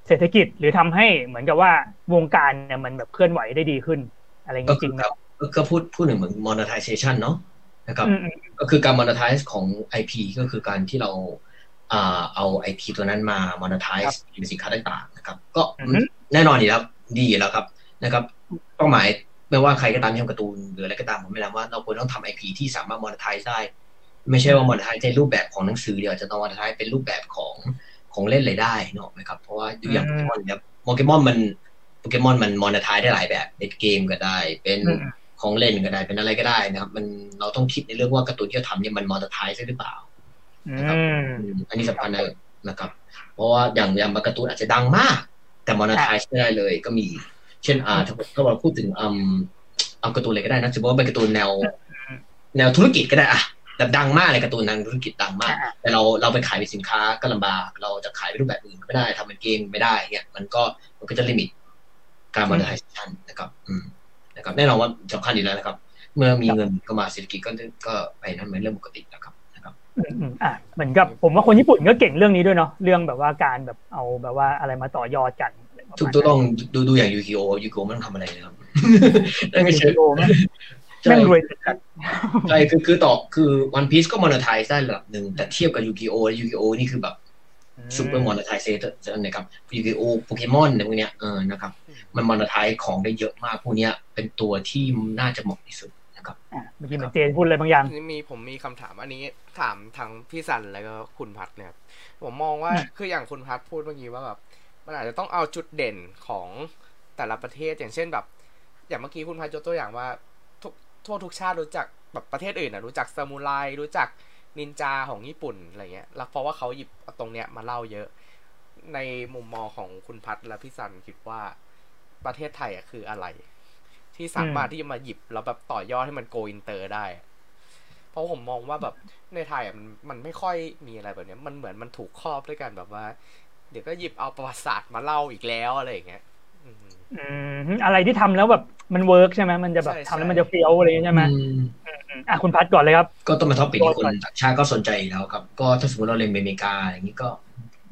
เศรษฐกิจหรือทำให้เหมือนกับว่าวงการเนี่ยมันแบบเคลื่อนไหวได้ดีขึ้น อะไรก็เงี้ยจคืริองไหมครับก็ก็พูดพูดถึงเหมือน monetization เนาะนนะครับอืมอืมก็คือการ monetize ของ IP ก็คือการที่เราอ่าเอา IP ตัวนั้นมา monetize เป็นสินค้าต่างๆนะครับ ก็อือฮึแน่นอนอยู่แล้วดีอยู่แล้วครับนะครับ เป้าหมายไม่ว่าใครก็ตามที่ทำการ์ตูนหรืออะไรก็ตามผมไม่รู้ว่าเราควรต้องทำ IP ที่สามารถ monetize ได้ ไม่ใช่ว่า monetize ในรูปแบบของหนังสือเดียวจะต้อง monetize เป็นรูปแบบของของเล่นเลยได้เนกอะไหมครับเพราะว่าดูอย่างโปเกมอนเนี่ยโปเกมอนมันโปเกมอนมัน monetize ได้หลายแบบในเกมก็ได้ เป็นอืมของเล่นก็ได้เป็นอะไรก็ได้นะครับ มันเราต้องคิดในเรื่องว่าการ์ตูนที่เราทำเนี่ยมัน monetize ได้หรือเปล่าอืมอืมอันนี้สำคัญนะนะครับ เพราะว่าอย่างอย่างบางการ์ตูนอาจจะดังมาก แต่ monetize ไม่ได้เลยก็มี เช่นอ่าถ้าถ้าเราพูดถึงอืมเอาการ์ตูนอะไรก็ได้นะสมมติว่าเป็นการ์ตูนแนว แนวธุรกิจก็ได้อะแต่ดังมากเลยการ์ตูนทางธุรกิจดังมากอ่าแต่เราเราไปขายเป็นสินค้าก็ลำบาก เราจะขายเป็นรูปแบบอื่นก็ไม่ได้ทำเป็นเกมไม่ได้เนี่ยมันก็มันก็จะ limit การ monetization นะครับ อืมนะครับแน่นอนว่าสำคัญอยู่แล้วนะครับ เมื่อมีเงินเข้ามาเศรษฐกิจก็ก็ไปนั้นเป็นเรื่องปกตินะครับนะครับอืมอืมอะเหมือนกับผมว่าคนญี่ปุ่นก็เก่งเรื่องนี้ด้วยเนาะเรื่องแบบว่าการแบบเอาแบบว่าอะไรมาต่อยอดกัน อะไรประมาณถูกต้องดูดูอย่างยูกิโอยูกิโอไม่ต้องทำอะไรเลยครับนั่นก็นั้นเฉยโอ้แม่งใช่แม่งรวยจัดใช่คือคือต่อคือวันพีซก็ monetize ได้ระดับหนึ่งแต่เทียบกับยูกิโอยูกิโอนี่คือแบบซูเปอร์มอน etize นะครับยูกิโอโปเกมอนในพวกเนี้ยเออนะครับ มัน monetize ของได้เยอะมากพวกเนี้ย เป็นตัวที่น่าจะเหมาะที่สุดนะครับอะเมื่อกี้เหมือนเจนพูดอะไรบางอย่างนี่มีผมมีคำถามอันนี้ถามทางพี่สันแล้วก็คุณพัดเนี่ยครับผมมองว่าอืมคืออย่างคุณพัดพูดเมื่อกี้ว่าแบบ มันอาจจะต้องเอาจุดเด่นของแต่ละประเทศอย่างเช่นแบบ อย่างเมื่อกี้คุณพัดยกตัวอย่างว่าทุกทั่วทุกชาติรู้จักแบบประเทศอื่นนะรู้จักซามูไรรู้จักนินจาของญี่ปุ่นอะไรเงี้ยแล้วเพราะว่าเขาหยิบตรงเนี้ยมาเล่าเยอะ ในมุมมองของคุณพัดและพี่สันคิดว่าประเทศไทยอะคืออะไร ที่สามารถที่จะมาหยิบแล้วแบบต่อยอดให้มันโกอินเตอร์ได้ เพราะผมมองว่าแบบในไทยอะมันมันไม่ค่อยมีอะไรแบบเนี้ยมันเหมือนมันถูกครอบด้วยกันแบบว่า เดี๋ยวก็หยิบเอาประวัติศาสตร์มาเล่าอีกแล้วอะไรอย่างเงี้ยอืมอืมอะไรที่ทำแล้วแบบมัน work ใช่ไหมมันจะแบบใช่ทำแล้วใช่มันจะเฟี้ยวอะไรอย่างเงี้ยใช่ไหมอืมอืมอะคุณพัดก่อนเลยครับ ก็ต้องเป็น topic ที่คนต่างชาติก็สนใจอยู่แล้วครับ ก็ถ้าสมมติเราเรียนอเมริกาอย่างนี้ก็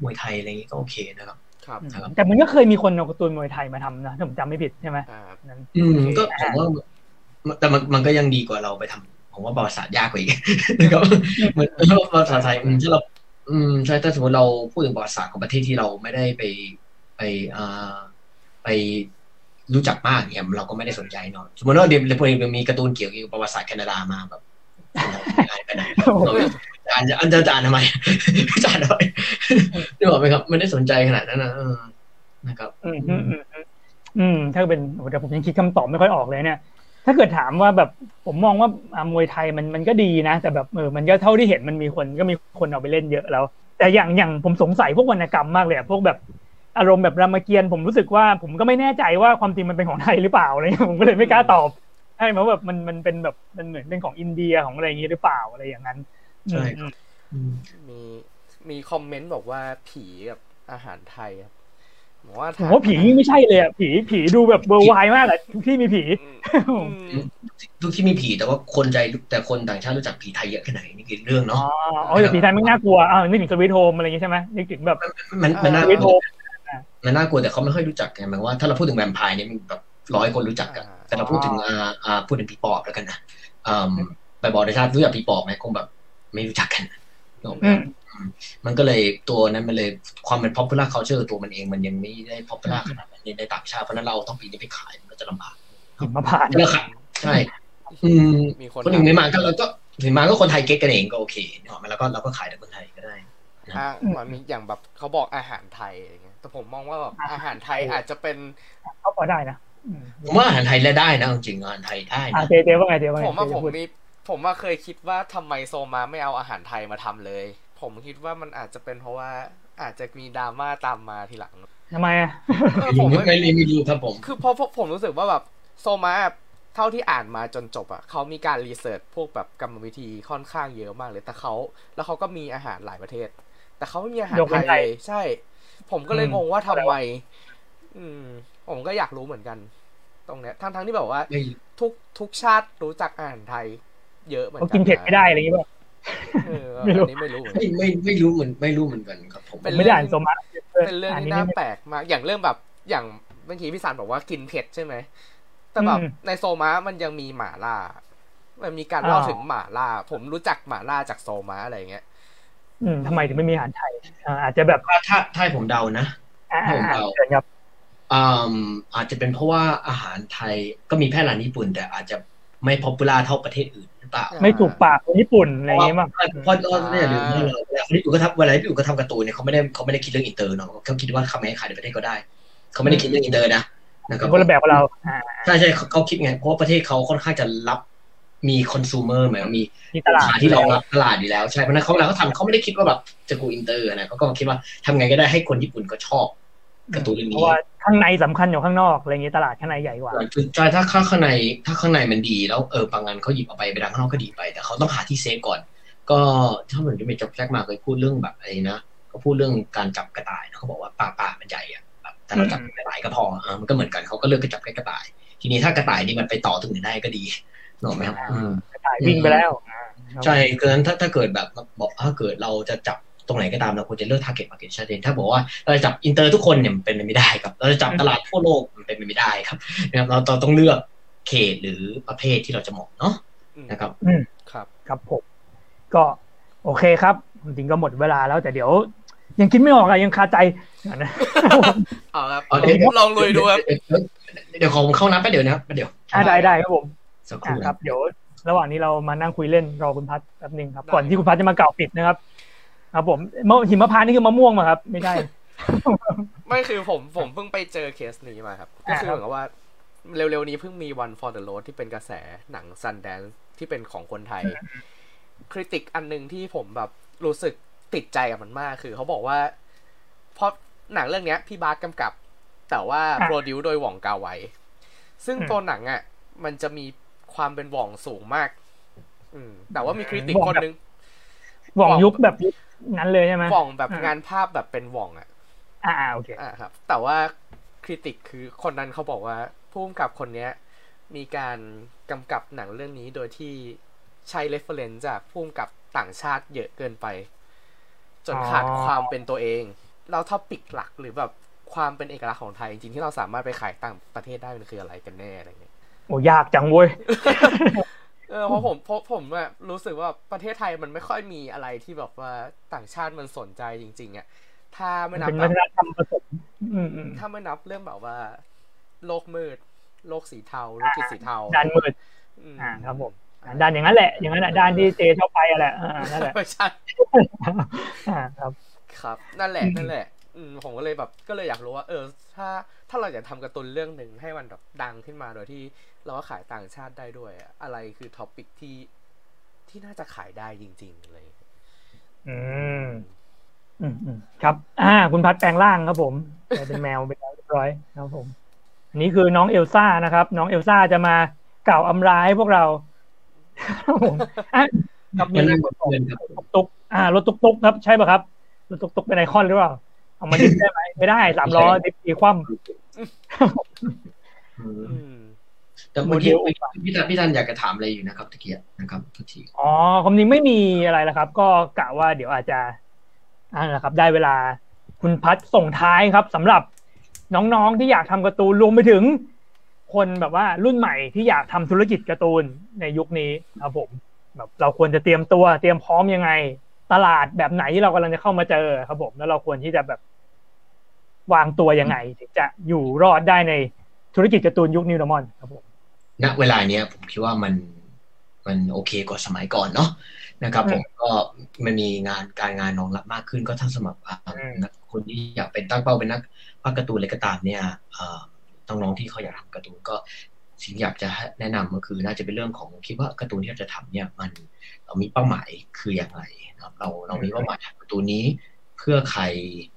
มวยไทยอะไรอย่างนี้ก็โอเคนะครับครับครับแต่มันก็เคยมีคนเอาการ์ตูนมวยไทยมาทำนะถ้าผมจำไม่ผิดใช่ไหมอ่านั้นอืมก็ผมว่าแต่มันมันก็ยังดีกว่าเราไปทำผมว่าประวัติศาสตร์ยากกว่าอีกนะครับเหมือนประวัติศาสตร์ไทยอืมถ้าเรา อืมใช่ถ้าสมมติเราพูดถึงประวัติศาสตร์ของประเทศที่เราไม่ได้ไปไปอ่าไปรู้จักมากเนี่ยเราก็ไม่ได้สนใจเนาะสมมติว่าเดี๋ยวเดี๋ยวมีการ์ตูนเกี่ยวกับประวัติศาสตร์แคนาดามาแบบอ่านไปไหนอ่านจะอ่านจะอ่านทำไมจะอ่านทำไมนึกออกไหมครับไม่ได้สนใจขนาดนั้นนะเออนะครับอืมอืมอืมอืมอืมถ้าเป็นโอ้แต่ผมยังคิดคำตอบไม่ค่อยออกเลยเนี่ย ถ้าเกิดถามว่าแบบผมมองว่าอ่ามวยไทยมันมันก็ดีนะ แต่แบบเออมันก็เท่าที่เห็นมันมีคนก็มีคนเอาไปเล่นเยอะแล้ว แต่อย่างอย่างผมสงสัยพวกวรรณกรรมมากเลยอะพวกแบบอารมณ์แบบรามเกียรติ์ผมรู้สึกว่าผมก็ไม่แน่ใจว่าความจริงมันเป็นของไทยหรือเปล่าอะไรเงี้ยผมก็เลยไม่กล้าตอบใช่ไหมว่าแบบมันมันเป็นแบบมันเหมือนเป็นของอินเดียของอะไรอย่างงี้หรือเปล่าอะไรอย่างนั้นใช่คอืรัมบอืมมีมีคอมเมนต์บอกว่าผีกับอาหารไทยครับ บอกว่าผมว่าผีนี่ไม่ใช่เลยอะผีผีดูแบบเบอร์ไวมากอะทุกที่มีผีอืมอืมทุกที่มีผีแต่ว่าคนใจแต่คนต่างชาติรู้จักผีไทยเยอะแค่ไหนนี่คือเรื่องอ๋อเนาะอ๋อแต่ผีไทยไม่น่ากลัวอ้าวนึกถึงสวิตโฮมอะไรอย่างงี้ใช่ไหมนึกถึงแบบมันมันน่าสวิตกโฮลัวมมันน่ากลัวแต่เขาไม่ค่อยรู้จักไงหมายว่าถ้าเราพูดถึงแวมไพร์เนี่ยมันแบบร้อยคนรู้จักกันอ่าแต่เราพูดถึงอ่าอ่าพูดถึงผีปอบแล้วกันนะอืมไปบอกในชาติรู้จักผีปอบไหมคงแบบ ไม่รู้จักกันนึกออกไห มอืมมันก็เลยตัวนั้นมันเลยความเป็น popular culture ตัวมันเองมันยังไม่ได้ popular ขนาดนั้นในต่างชาติเพราะฉะนั้นเราต้องปีนี้ไปขายมันก็จะลำบากหิมพานต์แล้วขายใช่อืมมีคนคนหนึ่งในมาก็เราก็ถึงมาก็คนไทยเก็ตกันเองก็โอเคเนาะแล้วก็เราก็ขายแต่คนไทยก็ได้อ่ามันมีอย่างแบบเขาบอกอาหารไทยอะไรเงี้ยแต่ผมมองว่าแบบอาหารไทยอาจจะเป็นเขาพอได้นะอืมผมว่าอาหารไทยแล้วได้นะจริงๆอาหารไทยได้อะนะเจเจว่าไงเจว่าไงผมว่าเจผมพูดมีผมว่าเคยคิดว่าทำไมโซมาไม่เอาอาหารไทยมาทำเลย ผมคิดว่ามันอาจจะเป็นเพราะว่าอาจจะมีดราม่าตามมาทีหลังทำไมอะเออผผมมไม่ไม่ไม่ไม่รู้ครับผม คือเพราะเพราะผมรู้สึกว่าแบบโซมาเท่าที่อ่านมาจนจบอะเขามีการรีเสิร์ชพวกแบบกรรมวิธีค่อนข้างเยอะมากเลยแต่เขาแล้วเขาก็มีอาหารหลายประเทศ แต่เขาไม่มีอาหารยกเว้ไทนยไทเลยยใช่ ผมก็เลยอืมงงว่าทำไม อืม ผมก็อยากรู้เหมือนกัน ตรงเนี้ยทั้งทั้งที่แบบว่าไม่ทุกทุกชาติรู้จักอาหารไทย เยอะเหมือนเขากันกินเผ็ดไม่ได้อะไรอย่างงี้ป่ะเออ ไม่รู้อันนี้ไม่รู้เหมือนไม่กันไม่ไม่รู้เหมือนไม่รู้เหมือนกันครับผมเป็นไม่ได้อ่านโซมาเป็นเรื่องนที่นี้น่าไม่แปลกมากอย่างเรื่องแบบอย่างเมื่อกี้พี่สารบอกว่ากินเผ็ดใช่ไหมแต่แบบอืมในโซมามันยังมีหม่าล่า มันมีการเล่าถึงหมาล่า ผมรู้จักหมาล่าจากโซมาอะไรเงี้ยอืมทำไมถึงไม่มีอาหารไทยอ่าอาจจะแบบถ้าถ้าถ้าให้ผมเดานะอ่าผมอ่าเดาเชิญครับอืมอาจจะเป็นเพราะว่าอาหารไทยก็มีแพร่หลายในญี่ปุ่น แต่อาจจะไม่พ o p u l a r เท่าประเทศอื่น หรือเปล่าไม่ถูกปากคนญี่ปุ่นอะไรอย่างเงี้ยมั้งเพราะเพราะเนี่ยลืมว่าเราเวลาคนญี่ปุ่นก็ทำเวลาญี่ปุ่นก็ทำการ์ตูนเนี่ยเขาไม่ได้เขาไม่ได้คิดเรื่องอินเตอร์เนาะเขาคิดว่าทำไงให้ขายในประเทศก็ได้ เขาไม่ได้คิดเรื่องอินเตอร์นะนะครับคนละแบบกับเราอ่าใช่ใช่เขาเขาคิดไงเพราะว่าประเทศเขาค่อนข้างจะรับมีคอน sumer หมายว่ามีมีตลาดลูกค้าที่รองรับตลาดอยู่แล้วใช่เพราะฉะนั้นเขาเวลาเขาทำเขาไม่ได้คิดว่าแบบจะกูอินเตอร์นะเขาก็คิดว่าทำไงก็ได้ให้คนญี่ปุ่นก็ชอบการ์ตูนเรื่องเพนี้เพราะว่า ข้างในสำคัญอยู่ข้างนอกอะไรอย่างเงี้ยตลาดข้างในใหญ่กว่าคือใช่ถ้าข้างในถ้าข้างในมันดีแล้วเออบางงานเขาหยิบเอาไปไปดังข้างนอกก็ดีไป แต่เขาต้องหาที่ safe ก่อน ก็ถ้าเหมือนจะมีจ็อบแจ็คมาเคยพูดเรื่องแบบอะไรนะก็พูดเรื่องการจับกระต่ายนะเขาบอกว่าป่าป่ามันใหญ่อะแบบแต่เราจับกระต่ายก็พออะมันก็เหมือนกันเขาก็เลือกจะจับแค่กระต่าย ทีนี้ถ้ากระต่ายนี่มันไปต่อถึงไหนได้ก็ดีนึกออกไหมครับอืมกระต่ายวิ่งไปแล้วอ่าครับใช่คือนั้นถ้าถ้าเกิดแบบบอกถ้าเกิดเราจะจับ ตรงไหนก็ตามเราควรจะเลือก target market ชัดเจนถ้าบอกว่าเราจะจับอินเตอร์ทุกคนเนี่ยมันเป็นไปไม่ได้ครับ เราจะจับตลาดทั่วโลกมันเป็นไปไม่ได้ครับนะครับ เราเราต้องเลือกเขตหรือประเภทที่เราจะเหมาะเนาะอืมนะครับครับ ครับผมก็โอเคครับจริงๆก็หมดเวลาแล้วแต่เดี๋ยว ยังคิดไม่ออกอะยังคาใจนะเอาครับเอาเดี๋ยวลองลุยดูครับเดี๋ยวเดี๋ยวของเข้าน้ำไปเดี๋ยวนะครับไปเดี๋ยวอะได้ได้ครับผมสักคอะรู่ครับ เดี๋ยว ระหว่างนี้เรามานั่งคุยเล่นรอคุณพัฒแป๊บหนึงครับได้ก่อนที่คุณพัฒจะมากล่าวปิดนะครับ ครับผมมะหิมพานต์นี่คือมะม่วงมาครับ ไม่ใช่ไม่คือผมผมเพิ่งไปเจอเคสนี้มาครับ ก็คืออ่าครับเหมือนกับว่าเร็วๆนี้เพิ่งมี One for the Road ที่เป็นกระแสหนัง Sundance ที่เป็นของคนไทย คริติกอันหนึงที่ผมแบบรู้สึกติดใจกับมันมากคือเขาบอกว่า เพราะหนังเรื่องเนี้ยพี่บาสกำกับ แต่ว่าอะโปรดิวโดยหว่องกาไวซึ่งอืมตัวหนังอะ มันจะมีความเป็นหว่องสูงมาก อืมแต่ว่ามีคริติกหว่องคนแบบนึงห ว่องยุคแบบยุคนั้นเลยใช่ไหมหว่องแบบอะงานภาพแบบเป็นหว่องอะอ่าอ่าโอเคอ่าครับ แต่ว่าคริติกคือคนนั้นเขาบอกว่าผู้กำกับคนเนี้ย มีการกำกับหนังเรื่องนี้โดยที่ใช้ reference จากผู้กำกับต่างชาติเยอะเกินไป จนขาดอ๋อความเป็นตัวเองแล้วท็อปิกหลักหรือแบบความเป็นเอกลักษณ์ของไทยจริงๆที่เราสามารถไปขายต่างประเทศได้มันคืออะไรกันแน่อะไรเงี้ยโอ้ยากจังเว้ย เออเพราะผมเพราะผมอะรู้สึกว่าประเทศไทยมันไม่ค่อยมีอะไรที่แบบว่าต่างชาติมันสนใจจริง ๆอะถ้าไม่นับเป็นแบวับฒนธรรมผสมอืมอืมถ้าไม่นับเรื่องแบบว่า โลกมืด โลกสีเทาธุรกิจสีเทาด้านมืดอืมอ่าครับผมอ่าด้านอย่างนั้นแหละ อย่างนั้นแหละด้านที่เจชอบไปอะแหละอ่านั่นแหละไม่ใช่อ่าครับ ครับ นั่นแหละอืมนั่นแหละอืม ผมก็เลยแบบก็เลยอยากรู้ว่า เออ ถ้าถ้าเราอยากทำการ์ตูนเรื่องหนึ่งให้มันแบบดังขึ้นมาโดยที่เราก็ขายต่างชาติได้ด้วย อะอะไรคือท็อปิกที่ที่น่าจะขายได้จริง ๆ เลย อืมอืมอืมครับ อ่า คุณพัดแปลงร่างครับผมกลายเป็นแมวเป็นเรียบร้อยครับผมอันนี้คือน้องเอลซ่านะครับ น้องเอลซ่าจะมากล่าวอำลาให้พวกเราครับผมอะครับมีมันนั่งรกับเพื่อนครับถตุกๆอ่ารถตุกตุกๆครับ ใช่ป่ะครับรถตุกตุกๆเป็นไอคอนหรือเปล่า เอามาดิฟได้ไหมไม่ได้สามล้อดิฟตีคว่อืมอืมแต่เมื่อกี้พี่ทันพี่ทันอยากจะถามอะไรอยู่นะครับตะเกียบนะครับทุกทีำอ๋อความจริงไม่มีอะไรแล้วครับ ก็กะว่าเดี๋ยวอาจจะอ่านะครับ ได้เวลาคุณพัดส่งท้ายครับสำหรับน้องๆที่อยากทำการ์ตูนรวมไปถึง คนแบบว่ารุ่นใหม่ที่อยากทำธุรกิจการ์ตูนในยุคนี้ครับผมแบบเราควรจะเตรียมตัวเตรียมพร้อมยังไง ตลาดแบบไหนที่เรากำลังจะเข้ามาเจอครับผมแล้วเราควรที่จะแบบ วางตัวยังไงถึงจะอยู่รอดได้ในธุรกิจการ์ตูนยุคนิว r มอนครับผมณเวลาเนี้ยผมคิดว่ามันมันโอเคกว่าสมัยก่อนเนาะนะครับอืมผมก็มันมีงานการงานรองรับมากขึ้นก็ถ้าสำหรับอ่าอืมนักคนที่อยากเป็นตั้งเป้าเป็นนักภาคการ์ตูนอะไรก็ตามเนี่ยอ่าน้องๆที่เขาอยากทำการ์ตูนก็สิ่งที่อยากจะแนะนำก็คือน่าจะเป็นเรื่องของคิดว่าการ์ตูนที่เราจะทำเนี่ยมันเรามีเป้าหมายคืออย่างไรนะครับเราเรามีเป้าหมายทำการ์ตูนนี้เพื่อใคร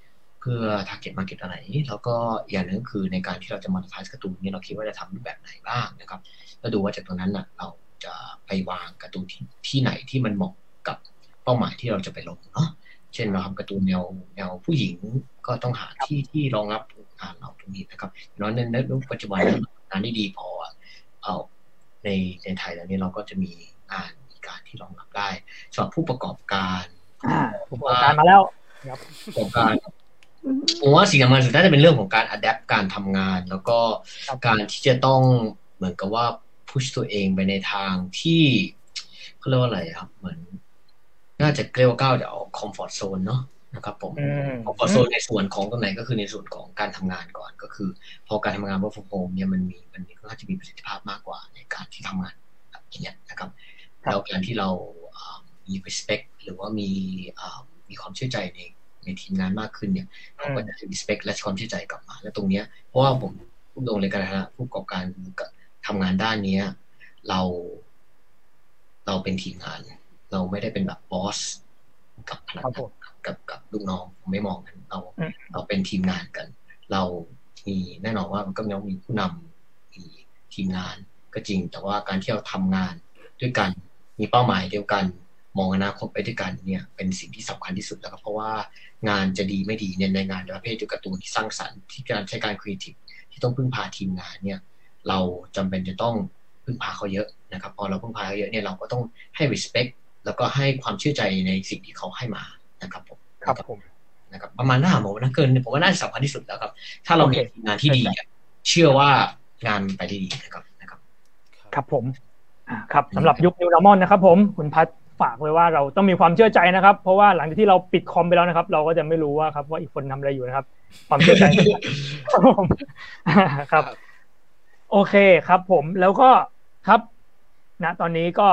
เพื่อ target market อะไร แล้วก็อีกอย่างหนึงก็คือในการที่เราจะ monetize การ์ตูนเนี่ยเราคิดว่าจะทำรูปแบบไหนบ้างนะครับก็ดูว่าจากตรงนั้นน่ะเราจะไปวางการ์ตูนที่ที่ไหนที่มันเหมาะกับเป้าหมายที่เราจะไปลงเนาะ เช่นเราทำการ์ตูนแนวแนวผู้หญิงก็ต้องหาที่ที่รองรับงานเราตรงนี้นะครับอย่างน้อยในในในปัจจุบันเนยงานที่ดีพอเอาในในไทยแล้วเนี่ยเราก็จะมีงานมีการที่รองรับได้สำหรับผู้ประกอบการอ่าผู้ประกอบการมาแล้วประกอบการ ผมว่าสิ่งสำคัญสุดน่าจะเป็นเรื่องของการอัดแอปการทำงาน แล้วก็ครับการที่จะต้องเหมือนกับว่าพุชตัวเองไปในทางที่เขาเรียกว่าอะไรครับ เหมือน น่าจะเกลียวก้าวจะออกคอมฟอร์ทโซนเนาะนะครับผมอืมคอมฟอร์ทโซนในส่วนของตรงไหนก็คือในส่วนของการทำงานก่อนก็คือ พอการทำงาน work from home เนี่ยมันมีมันมีค่อนข้างจะมีประสิทธิภาพมากกว่าในการที่ทำงานแบบอย่างเงี้ยนะครับครับแล้วการที่เราอ่ามี respect หรือว่ามีอ่ามีความเชื่อใจใน ในทีมงานมากขึ้นเนี่ยเขาก็จะ respect และความเชื่อใจกลับมา และตรงเนี้ยเพราะว่าผมพูดตรงเลยกันนะฮะผู้ประกอบการกับทำงานด้านเนี้ย เรา เราเป็นทีมงาน เราไม่ได้เป็นแบบ boss กับพนักงานครับผมกับกับลูกน้องผมไม่มองกันเราอืมเราเป็นทีมงานกัน เรามีแน่นอนว่ามันก็ต้องมีผู้นำมีทีมงานก็จริง แต่ว่าการที่เราทำงานด้วยกันมีเป้าหมายเดียวกัน มองอนาคตไปด้วยกันเนี่ยเป็นสิ่งที่สำคัญที่สุดแล้วครับเพราะว่างานจะดีไม่ดีเนี่ยในงานประเภทเดียวกับการ์ตูนที่สร้างสรรค์ที่การใช้การครีเอทีฟที่ต้องพึ่งพาทีมงานเนี่ยเราจำเป็นจะต้องพึ่งพาเขาเยอะนะครับพอเราพึ่งพาเขาเยอะเนี่ยเราก็ต้องให้ respect แล้วก็ให้ความเชื่อใจในสิ่งที่เขาให้มานะครับผมครับผมนะครับประมาณหน้าผมนะเกินผมว่าน่าจะสำคัญที่สุดแล้วครับ ถ้าเรามีโอเคทีมงานที่ดีอะเชื่อว่างานไปได้ดีนะครับนะครับ ครับผมอ่าครับสำหรับยุค New Normal นะครับผมคุณพัฒ ฝากไว้ว่าเราต้องมีความเชื่อใจนะครับ เพราะว่าหลังจากที่เราปิดคอมไปแล้วนะครับ เราก็จะไม่รู้ว่าครับว่าอีกคนทำอะไรอยู่นะครับ ความเชื่อใจครับผมครับโอเคครับ ผมแล้วก็ครับณตอนนี้ก็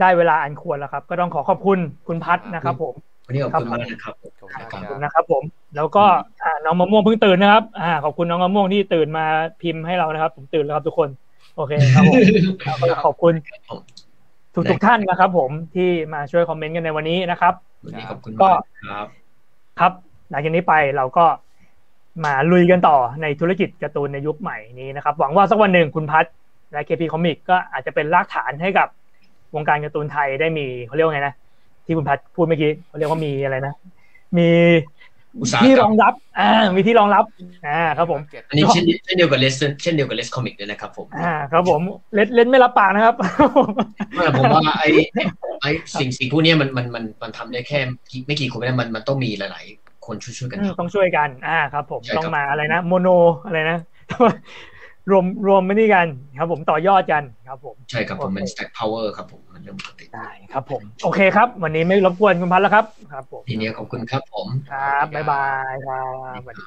ได้เวลาอันควรแล้วครับ ก็ต้องขอขอบคุณคุณพัฒนะครับ ผมวันนี้ขอบคุณครับมากนะครับผมขอบคคุรับณขอบคคุณรับนะครับ ผม แล้วก็อ่าน้องมะม่วงเพิ่งตื่นนะครับ อ่า ขอบคุณน้องมะม่วงที่ตื่นมาพิมพ์ให้เรานะครับ ผมตื่นแล้วครับทุกคน โอเคครับผมแล้วก็ขอบคุณ ทุกทุกๆท่านนะครับ ผมที่มาช่วยคอมเมนต์กันในวันนี้นะครับวันนี้ขอบคุณก็มากครับครับ หลังจากนี้ไปเราก็มาลุยกันต่อในธุรกิจการ์ตูนในยุคใหม่นี้นะครับ หวังว่าสักวันหนึ่งคุณพัฒและ KP Comic ก็อาจจะเป็นรากฐานให้กับวงการการ์ตูนไทยได้มีเขาเรียกว่าไงนะที่คุณพัฒพูดเมื่อกี้เขาเรียกว่ามีอะไรนะ มี อุตสาหกรรมที่รองรับ อ่า มีที่รองรับ อ่า ครับผม อันนี้เช่นเช่นเดียวกับเลสเช่นเดียวกับเลสคอมิกเลยนะครับผม อ่า ครับผม เล่นเล่นไม่รับปากนะครับไม่ผมว่าไอ้ไอ้ไอ้สิ่งสิ่งพวกเนี้ยมันมันมันมันทำได้แค่ไม่กี่คนไม่ได้มันมันต้องมีหลายๆ คนช่วยๆกันอืมทำต้องช่วยกัน อ่า ครับ ผมใช่ครับต้องมาอะไรนะ โมโน อะไรนะ รวมรวมไม่นี่กันครับ ผมต่อยอดกันครับผมใช่ครับผมมันโอเค stack power ครับผมมันเรื่องปกติได้ครับผม โอเคครับ วันนี้ไม่รบกวนคุณพัทแล้วครับ ครับผมทีนี้ขอบคุณครับผมครับบ๊ายบายครับสวัสดี